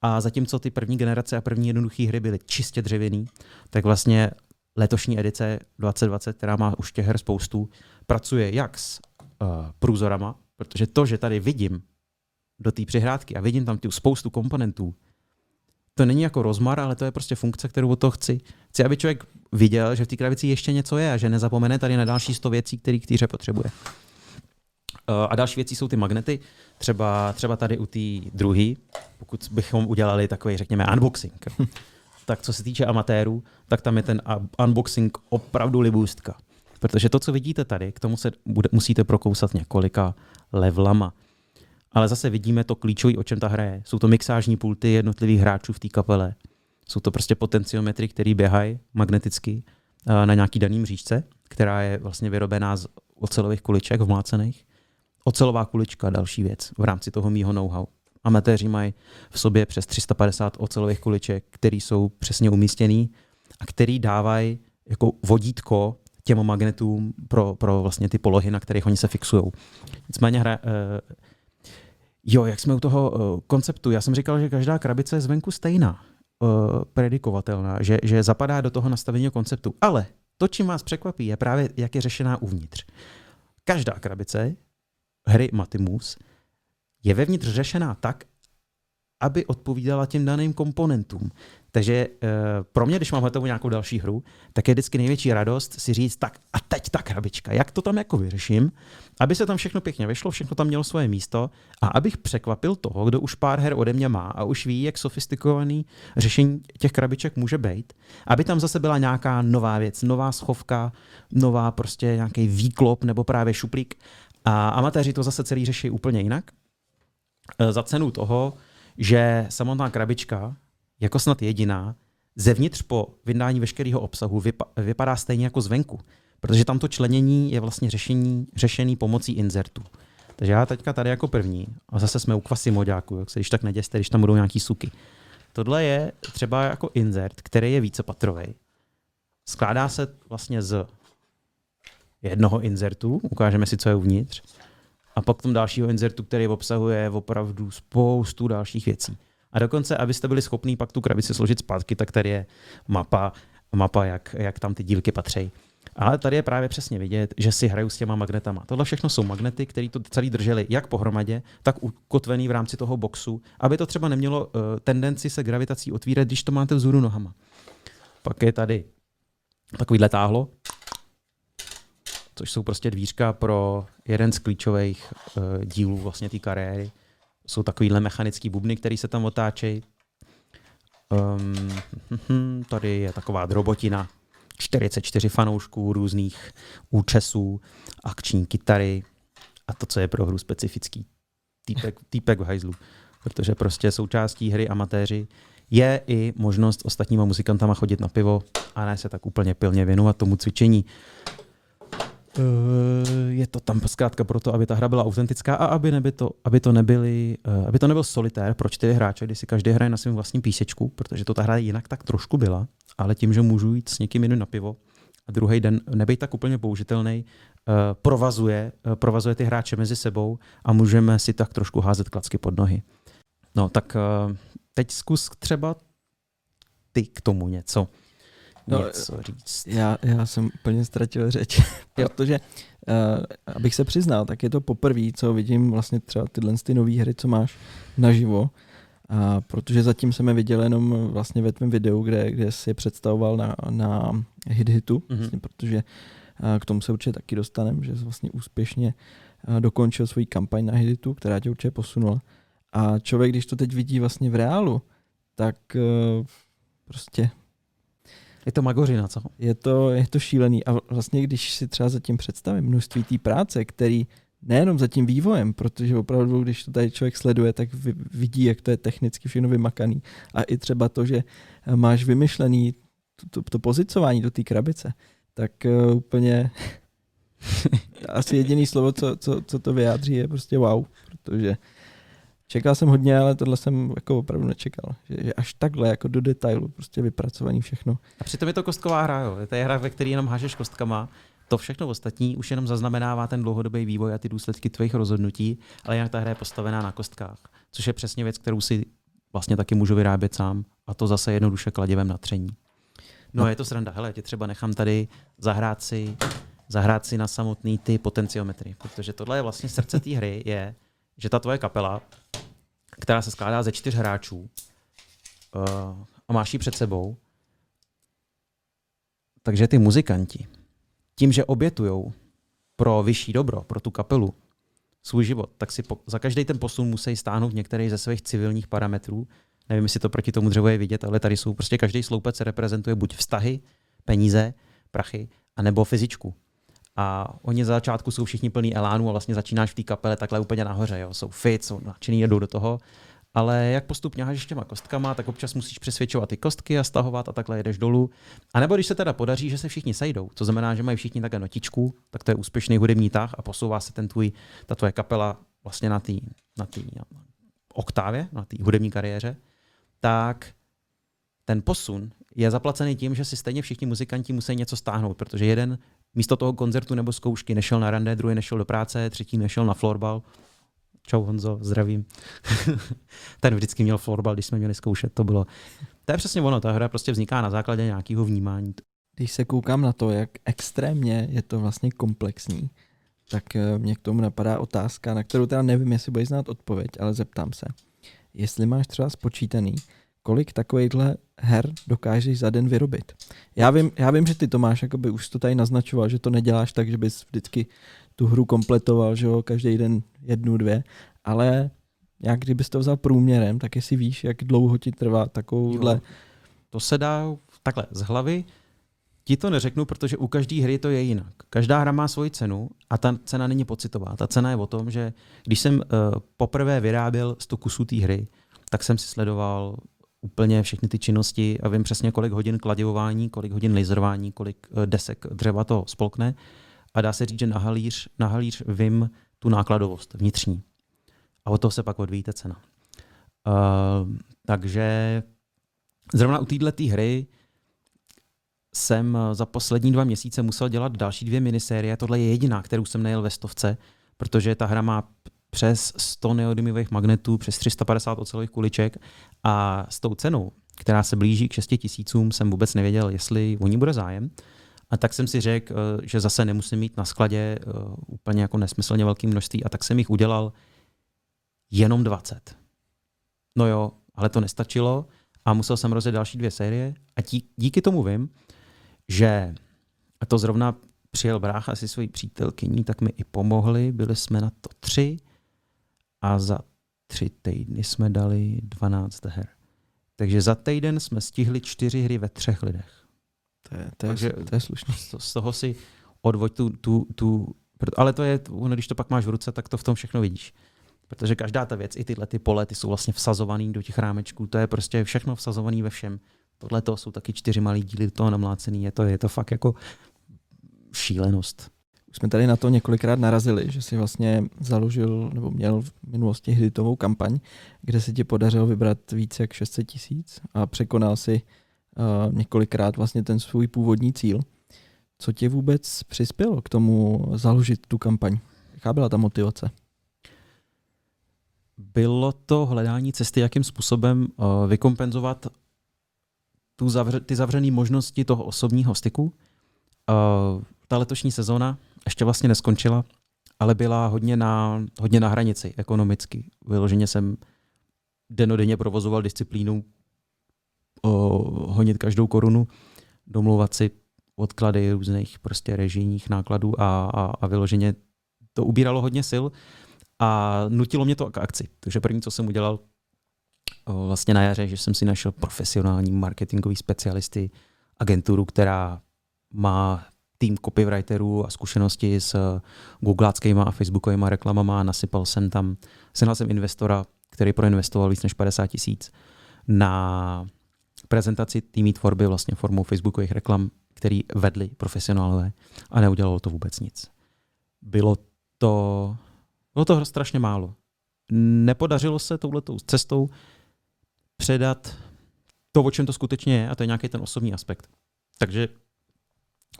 [SPEAKER 2] A zatímco ty první generace a první jednoduché hry byly čistě dřevěný, tak vlastně letošní edice 2020, která má už těch her spoustu, pracuje jak s uh, průzorama, protože to, že tady vidím do té přihrádky a vidím tam tu spoustu komponentů, to není jako rozmar, ale to je prostě funkce, kterou o to chci. Chci, aby člověk viděl, že v té krabici ještě něco je a že nezapomene tady na další 100 věcí, které k týře potřebuje. Eh, a další věcí jsou ty magnety, třeba, třeba tady u té druhé, pokud bychom udělali takový, řekněme, unboxing. tak co se týče amatérů, tak tam je ten unboxing opravdu libůstka. Protože to, co vidíte tady, k tomu se bude, musíte prokousat několika levelama. Ale zase vidíme to klíčové, o čem ta hra je. Jsou to mixážní pulty jednotlivých hráčů v té kapele. Jsou to prostě potenciometry, které běhají magneticky eh, na nějaký daným říčce, která je vlastně vyrobená z ocelových kuliček vmlácených. Ocelová kulička, další věc v rámci toho mýho know-how. Amatéři mají v sobě přes 350 ocelových kuliček, které jsou přesně umístěné a který dávají jako vodítko těm magnetům pro, pro vlastně ty polohy, na kterých oni se fixují. Nicméně hra, eh, Jo, jak jsme u toho uh, konceptu, já jsem říkal, že každá krabice je zvenku stejná, uh, predikovatelná, že, že zapadá do toho nastavení konceptu. Ale to, čím vás překvapí, je právě, jak je řešená uvnitř. Každá krabice hry Matimus je vevnitř řešená tak, aby odpovídala těm daným komponentům. Takže e, pro mě, když mám hotovou nějakou další hru, tak je vždycky největší radost si říct, tak a teď ta krabička, jak to tam jako vyřeším, aby se tam všechno pěkně vyšlo, všechno tam mělo svoje místo a abych překvapil toho, kdo už pár her ode mě má a už ví, jak sofistikovaný řešení těch krabiček může být, aby tam zase byla nějaká nová věc, nová schovka, nová prostě nějaký výklop nebo právě šuplík. A amatéři to zase celý řeší úplně jinak. E, za cenu toho, že samotná krabička jako snad jediná, zevnitř po vydání veškerého obsahu vypa- vypadá stejně jako zvenku, protože tam to členění je vlastně řešení, řešený pomocí inzertu. Takže já teďka tady jako první, a zase jsme u kvasimoďáku, jak se když tak neděste, když tam budou nějaký suky. Tohle je třeba jako insert, který je vícepatrový. Skládá se vlastně z jednoho insertu, ukážeme si, co je uvnitř, a pak tom dalšího insertu, který obsahuje opravdu spoustu dalších věcí. A dokonce, abyste byli schopni pak tu krabici složit zpátky, tak tady je mapa, mapa jak, jak tam ty dílky patří. Ale tady je právě přesně vidět, že si hraju s těma magnetama. Tohle všechno jsou magnety, které to celý drželi jak pohromadě, tak ukotvený v rámci toho boxu, aby to třeba nemělo uh, tendenci se gravitací otvírat, když to máte vzhůru nohama. Pak je tady takovýhle táhlo, což jsou prostě dvířka pro jeden z klíčových uh, dílů vlastně té kariéry. Jsou takovýhle mechanický bubny, které se tam otáčejí. Um, tady je taková drobotina, 44 fanoušků různých účesů, akční kytary a to, co je pro hru specifický. Týpek, týpek v hajzlu. Protože prostě součástí hry amatéři je i možnost ostatníma muzikantama chodit na pivo a ne se tak úplně pilně věnovat tomu cvičení. Eh, je to tam zkrátka proto, aby ta hra byla autentická a aby, neby to, aby, to nebyly, eh, aby to nebyl solitér pro čtyři hráče, kdy si každý hraje na svém vlastním písečku, protože to ta hra jinak tak trošku byla, ale tím, že můžu jít s někým jiným na pivo a druhý den nebejt tak úplně použitelný, eh, provazuje, provazuje ty hráče mezi sebou a můžeme si tak trošku házet klacky pod nohy. No tak teď zkus třeba ty k tomu něco
[SPEAKER 1] no, něco říct. Já, já jsem úplně ztratil řeč, protože uh, abych se přiznal, tak je to poprvé, co vidím vlastně třeba tyhle ty nové hry, co máš naživo. A protože zatím jsem je viděl jenom vlastně ve tvém videu, kde, kde jsi je představoval na, na hit hitu, mm-hmm. vlastně, protože uh, k tomu se určitě taky dostaneme, že jsi vlastně úspěšně uh, dokončil svůj kampaň na hit hitu, která tě určitě posunula. A člověk, když to teď vidí vlastně v reálu, tak uh, prostě
[SPEAKER 2] je to magořina, co?
[SPEAKER 1] Je to, je to šílený. A vlastně, když si třeba zatím představím množství té práce, který nejenom za tím vývojem, protože opravdu, když to tady člověk sleduje, tak vidí, jak to je technicky všechno vymakaný. A i třeba to, že máš vymyšlený to, to, to pozicování do té krabice, tak uh, úplně asi jediný slovo, co, co, co to vyjádří, je prostě wow, protože Čekal jsem hodně, ale tohle jsem jako opravdu nečekal. Že, že až takhle jako do detailu prostě vypracovaný všechno.
[SPEAKER 2] A přitom je to kostková hra, jo. To je hra, ve které jenom hážeš kostkama. To všechno ostatní už jenom zaznamenává ten dlouhodobý vývoj a ty důsledky tvých rozhodnutí, ale jinak ta hra je postavená na kostkách. Což je přesně věc, kterou si vlastně taky můžu vyrábět sám. A to zase jednoduše kladivem na tření. No, no je to sranda. Hele, tě třeba nechám tady zahrát si, zahrát si na samotný ty potenciometry, protože tohle je vlastně srdce té hry, je, že ta tvoje kapela která se skládá ze čtyř hráčů uh, a máš ji před sebou, takže ty muzikanti, tím, že obětujou pro vyšší dobro, pro tu kapelu, svůj život, tak si po, za každý ten posun musí stáhnout některý ze svých civilních parametrů. Nevím, jestli to proti tomu dřevu je vidět, ale tady jsou prostě každý sloupec reprezentuje buď vztahy, peníze, prachy, anebo fyzičku. A oni za začátku jsou všichni plní elánu a vlastně začínáš v té kapele takhle úplně nahoře. Jo. Jsou fit, jsou nadšený, jedou do toho. Ale jak postupně hážeš těma kostkama, tak občas musíš přesvědčovat ty kostky a stahovat a takhle jedeš dolů. A nebo když se teda podaří, že se všichni sejdou, to znamená, že mají všichni také notičku, tak to je úspěšný hudební tah a posouvá se ten tvůj, ta tvoje kapela vlastně na té na tý oktávě, na té hudební kariéře, tak ten posun je zaplacený tím, že si stejně všichni muzikanti musí něco stáhnout, protože jeden místo toho koncertu nebo zkoušky nešel na rande, druhý nešel do práce, třetí nešel na florbal. Čau Honzo, zdravím. Ten vždycky měl florbal, když jsme měli zkoušet, to bylo. To je přesně ono, ta hra prostě vzniká na základě nějakého vnímání.
[SPEAKER 1] Když se koukám na to, jak extrémně je to vlastně komplexní, tak eh, mě k tomu napadá otázka, na kterou teda nevím, jestli budeš znát odpověď, ale zeptám se. jestli máš třeba spočítaný, kolik takovýchhle her dokážeš za den vyrobit. Já vím, já vím že ty Tomáš jakoby už to tady naznačoval, že to neděláš tak, že bys vždycky tu hru kompletoval, že jo, každý den jednu, dvě, ale jak kdybys to vzal průměrem, tak jestli víš, jak dlouho ti trvá takovouhle... Jo,
[SPEAKER 2] to se dá takhle z hlavy. Ti to neřeknu, protože u každé hry to je jinak. Každá hra má svoji cenu a ta cena není pocitová. Ta cena je o tom, že když jsem uh, poprvé vyráběl 100 kusů té hry, tak jsem si sledoval úplně všechny ty činnosti a vím přesně, kolik hodin kladivování, kolik hodin laserování, kolik uh, desek dřeva to spolkne. A dá se říct, že na halíř, na halíř vím tu nákladovost vnitřní. A od toho se pak odvíjíte cena. Uh, takže zrovna u této hry jsem za poslední dva měsíce musel dělat další dvě minisérie. Tohle je jediná, kterou jsem nejel ve stovce, protože ta hra má přes 100 neodymových magnetů, přes 350 ocelových kuliček a s tou cenou, která se blíží k 6 tisícům, jsem vůbec nevěděl, jestli o ní bude zájem. A tak jsem si řekl, eh, že zase nemusím mít na skladě eh, úplně jako nesmyslně velké množství a tak jsem jich udělal jenom 20. No jo, ale to nestačilo a musel jsem rozjet další dvě série a tí, díky tomu vím, že a to zrovna přijel brácha si svojí přítelkyní, tak mi i pomohli, byli jsme na to tři a za tři týdny jsme dali 12 her. Takže za týden jsme stihli čtyři hry ve třech lidech.
[SPEAKER 1] To je, to je, Takže to je slušný.
[SPEAKER 2] Z, toho si odvoď tu, tu, tu, ale to je, když to pak máš v ruce, tak to v tom všechno vidíš. Protože každá ta věc, i tyhle ty pole, ty jsou vlastně vsazovaný do těch rámečků, to je prostě všechno vsazovaný ve všem. Tohle to jsou taky čtyři malý díly do toho namlácený, je to, je to fakt jako šílenost.
[SPEAKER 1] Už jsme tady na to několikrát narazili, že si vlastně založil nebo měl v minulosti hitovou kampaň, kde se ti podařilo vybrat více jak 600 tisíc a překonal si uh, několikrát vlastně ten svůj původní cíl. Co tě vůbec přispělo k tomu založit tu kampaň? Jaká byla ta motivace?
[SPEAKER 2] Bylo to hledání cesty, jakým způsobem uh, vykompenzovat tu zavře, ty zavřené možnosti toho osobního styku. Uh, ta letošní sezóna ještě vlastně neskončila, ale byla hodně na, hodně na hranici ekonomicky. Vyloženě jsem denodenně provozoval disciplínu uh, honit každou korunu, domlouvat si odklady různých prostě režijních nákladů a, a, a vyloženě to ubíralo hodně sil a nutilo mě to k akci. Takže první, co jsem udělal vlastně na jaře, že jsem si našel profesionální marketingový specialisty, agenturu, která má tým copywriterů a zkušenosti s googláckýma a facebookovými reklamama a nasypal jsem tam, sehnal jsem investora, který proinvestoval víc než 50 tisíc na prezentaci týmí tvorby vlastně formou facebookových reklam, který vedli profesionálové a neudělalo to vůbec nic. Bylo to bylo to strašně málo. Nepodařilo se touhletou cestou předat to, o čem to skutečně je, a to je nějaký ten osobní aspekt. Takže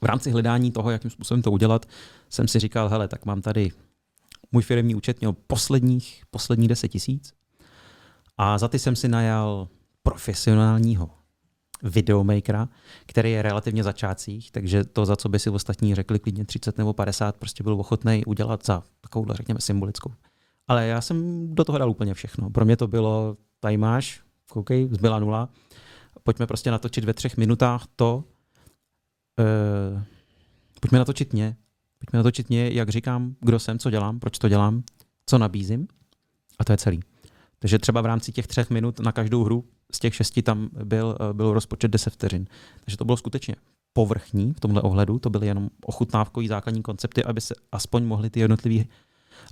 [SPEAKER 2] v rámci hledání toho, jakým způsobem to udělat, jsem si říkal, hele, tak mám tady můj firmní účet měl posledních, poslední 10 tisíc a za ty jsem si najal profesionálního videomakera, který je relativně začátcích, takže to, za co by si ostatní řekli klidně 30 nebo 50, prostě byl ochotný udělat za takovou, řekněme, symbolickou. Ale já jsem do toho dal úplně všechno. Pro mě to bylo, tady máš, koukej, zbyla nula, pojďme prostě natočit ve třech minutách to, uh, pojďme natočit mě, pojďme natočit mě, jak říkám, kdo jsem, co dělám, proč to dělám, co nabízím a to je celý. Takže třeba v rámci těch třech minut na každou hru z těch šesti tam byl, eh, byl rozpočet 10 vteřin. Takže to bylo skutečně povrchní v tomhle ohledu, to byly jenom ochutnávkový základní koncepty, aby se aspoň mohli ty jednotliví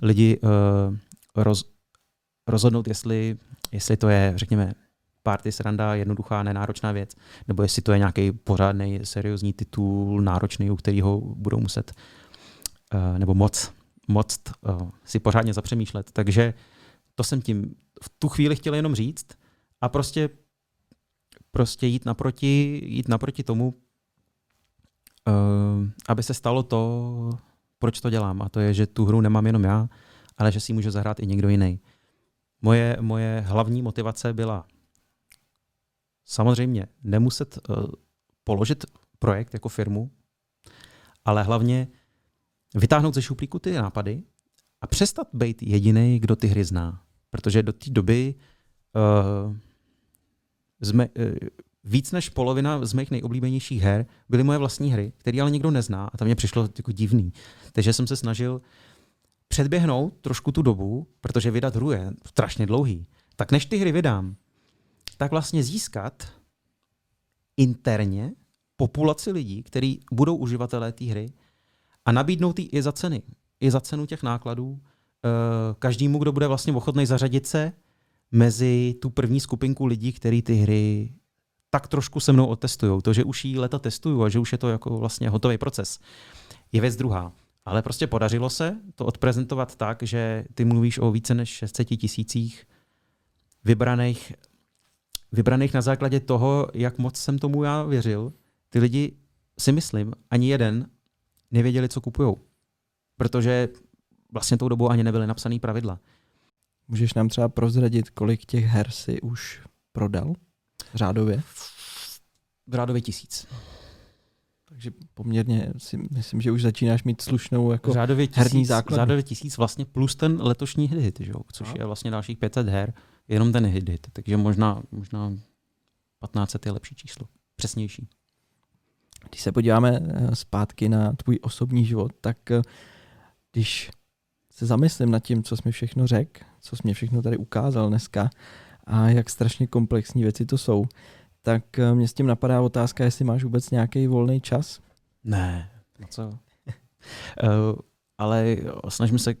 [SPEAKER 2] lidi uh, roz, rozhodnout, jestli, jestli to je, řekněme, party sranda, jednoduchá, nenáročná věc, nebo jestli to je nějaký pořádný, seriózní titul, náročný, u kterého budou muset uh, nebo moc, moc uh, si pořádně zapřemýšlet. Takže to jsem tím v tu chvíli chtěl jenom říct a prostě, prostě jít naproti, jít naproti tomu, uh, aby se stalo to, proč to dělám. A to je, že tu hru nemám jenom já, ale že si může zahrát i někdo jiný. Moje, moje hlavní motivace byla samozřejmě nemuset uh, položit projekt jako firmu, ale hlavně vytáhnout ze šuplíku ty nápady a přestat být jediný, kdo ty hry zná. Protože do té doby uh, zme, uh, víc než polovina z mých nejoblíbenějších her byly moje vlastní hry, které ale nikdo nezná a tam mě přišlo jako divný. Takže jsem se snažil předběhnout trošku tu dobu, protože vydat hru je strašně dlouhý. Tak než ty hry vydám, tak vlastně získat interně populaci lidí, kteří budou uživatelé té hry a nabídnout ji i za ceny. I za cenu těch nákladů eh, každému, kdo bude vlastně ochotný zařadit se mezi tu první skupinku lidí, kteří ty hry tak trošku se mnou otestují. To, že už jí leta testuju a že už je to jako vlastně hotový proces, je věc druhá. Ale prostě podařilo se to odprezentovat tak, že ty mluvíš o více než 600 tisících vybraných, vybraných na základě toho, jak moc jsem tomu já věřil. Ty lidi si myslím, ani jeden nevěděli, co kupují. Protože vlastně tou dobou ani nebyly napsané pravidla.
[SPEAKER 1] Můžeš nám třeba prozradit, kolik těch her si už prodal řádově?
[SPEAKER 2] V řádově tisíc.
[SPEAKER 1] Takže poměrně si myslím, že už začínáš mít slušnou jako
[SPEAKER 2] řádově
[SPEAKER 1] tisíc, herní základ.
[SPEAKER 2] Řádově tisíc vlastně plus ten letošní hit, že? což no. je vlastně dalších 500 her, jenom ten hit, hit. takže možná, možná 1500 je lepší číslo, přesnější.
[SPEAKER 1] Když se podíváme eh, zpátky na tvůj osobní život, tak eh, když se zamyslím nad tím, co jsi mi všechno řekl, co jsi mi všechno tady ukázal dneska a jak strašně komplexní věci to jsou, tak eh, mě s tím napadá otázka, jestli máš vůbec nějaký volný čas?
[SPEAKER 2] Ne, no co? uh, ale snažím se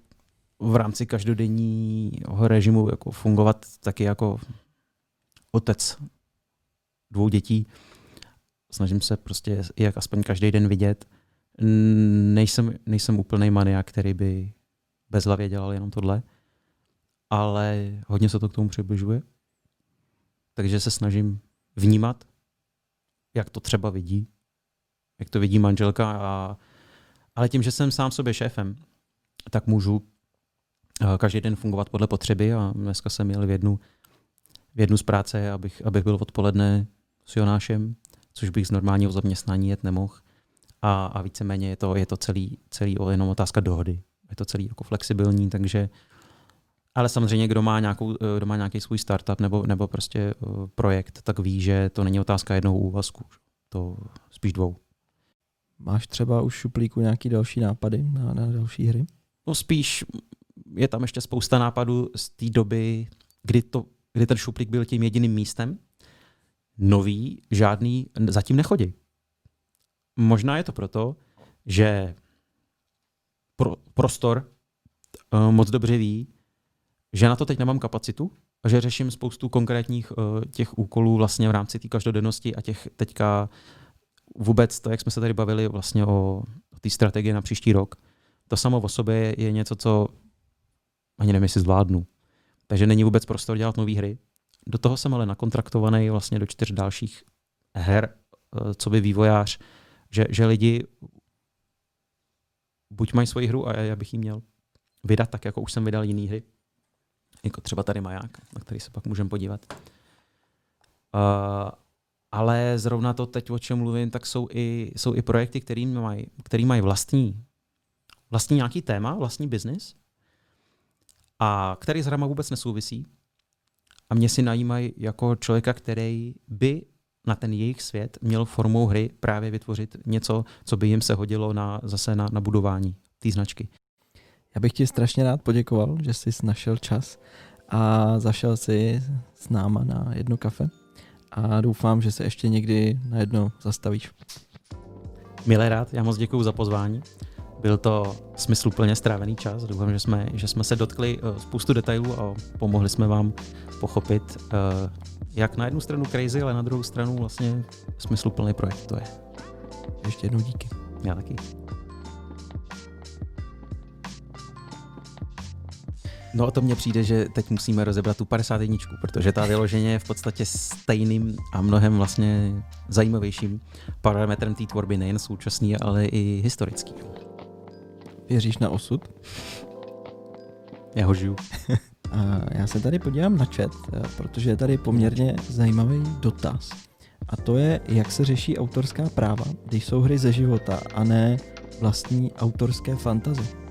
[SPEAKER 2] v rámci každodenního režimu jako fungovat taky jako otec dvou dětí. Snažím se prostě jak aspoň každý den vidět. Nejsem, nejsem úplný maniak, který by bezhlavě dělal jenom tohle, ale hodně se to k tomu přibližuje. Takže se snažím vnímat, jak to třeba vidí, jak to vidí manželka. A, ale tím, že jsem sám sobě šéfem, tak můžu každý den fungovat podle potřeby a dneska jsem měl v jednu, v jednu z práce, abych, abych byl odpoledne s Jonášem, což bych z normálního zaměstnání jet nemohl. A, a víceméně je to, je to celý, celý jenom otázka dohody. Je to celý jako flexibilní, takže ale samozřejmě, kdo má, nějakou, eh, kdo má nějaký svůj startup nebo, nebo prostě eh, projekt, tak ví, že to není otázka jednoho úvazku, to spíš dvou.
[SPEAKER 1] Máš třeba už šuplíku nějaký další nápady na, na další hry?
[SPEAKER 2] No spíš je tam ještě spousta nápadů z té doby, kdy, to, kdy ten šuplík byl tím jediným místem. Nový, žádný, zatím nechodí. Možná je to proto, že pro, prostor uh, moc dobře ví, že na to teď nemám kapacitu a že řeším spoustu konkrétních uh, těch úkolů vlastně v rámci té každodennosti a těch teďka vůbec to, jak jsme se tady bavili vlastně o, té strategii na příští rok, to samo o sobě je něco, co ani nevím, jestli zvládnu. Takže není vůbec prostor dělat nové hry. Do toho jsem ale nakontraktovaný vlastně do čtyř dalších her, uh, co by vývojář, že, že lidi buď mají svoji hru a já bych ji měl vydat tak, jako už jsem vydal jiný hry, jako třeba tady maják, na který se pak můžeme podívat. Uh, ale zrovna to teď, o čem mluvím, tak jsou i, jsou i projekty, který mají, který mají vlastní, vlastní nějaký téma, vlastní biznis, a který s hrama vůbec nesouvisí. A mě si najímají jako člověka, který by na ten jejich svět měl formou hry právě vytvořit něco, co by jim se hodilo na, zase na, na budování té značky.
[SPEAKER 1] Já bych ti strašně rád poděkoval, že jsi našel čas a zašel si s náma na jedno kafe a doufám, že se ještě někdy na jedno zastavíš.
[SPEAKER 2] Milé rád, já moc děkuji za pozvání. Byl to smysluplně strávený čas. Doufám, že jsme, že jsme se dotkli uh, spoustu detailů a pomohli jsme vám pochopit, uh, jak na jednu stranu crazy, ale na druhou stranu vlastně smysluplný projekt to je.
[SPEAKER 1] Ještě jednou díky.
[SPEAKER 2] Já taky. No a to mně přijde, že teď musíme rozebrat tu 51, protože ta vyloženě je v podstatě stejným a mnohem vlastně zajímavějším parametrem té tvorby, nejen současný, ale i historický.
[SPEAKER 1] Věříš na osud?
[SPEAKER 2] Já ho žiju.
[SPEAKER 1] a já se tady podívám na chat, protože je tady poměrně zajímavý dotaz. A to je, jak se řeší autorská práva, když jsou hry ze života a ne vlastní autorské fantazy.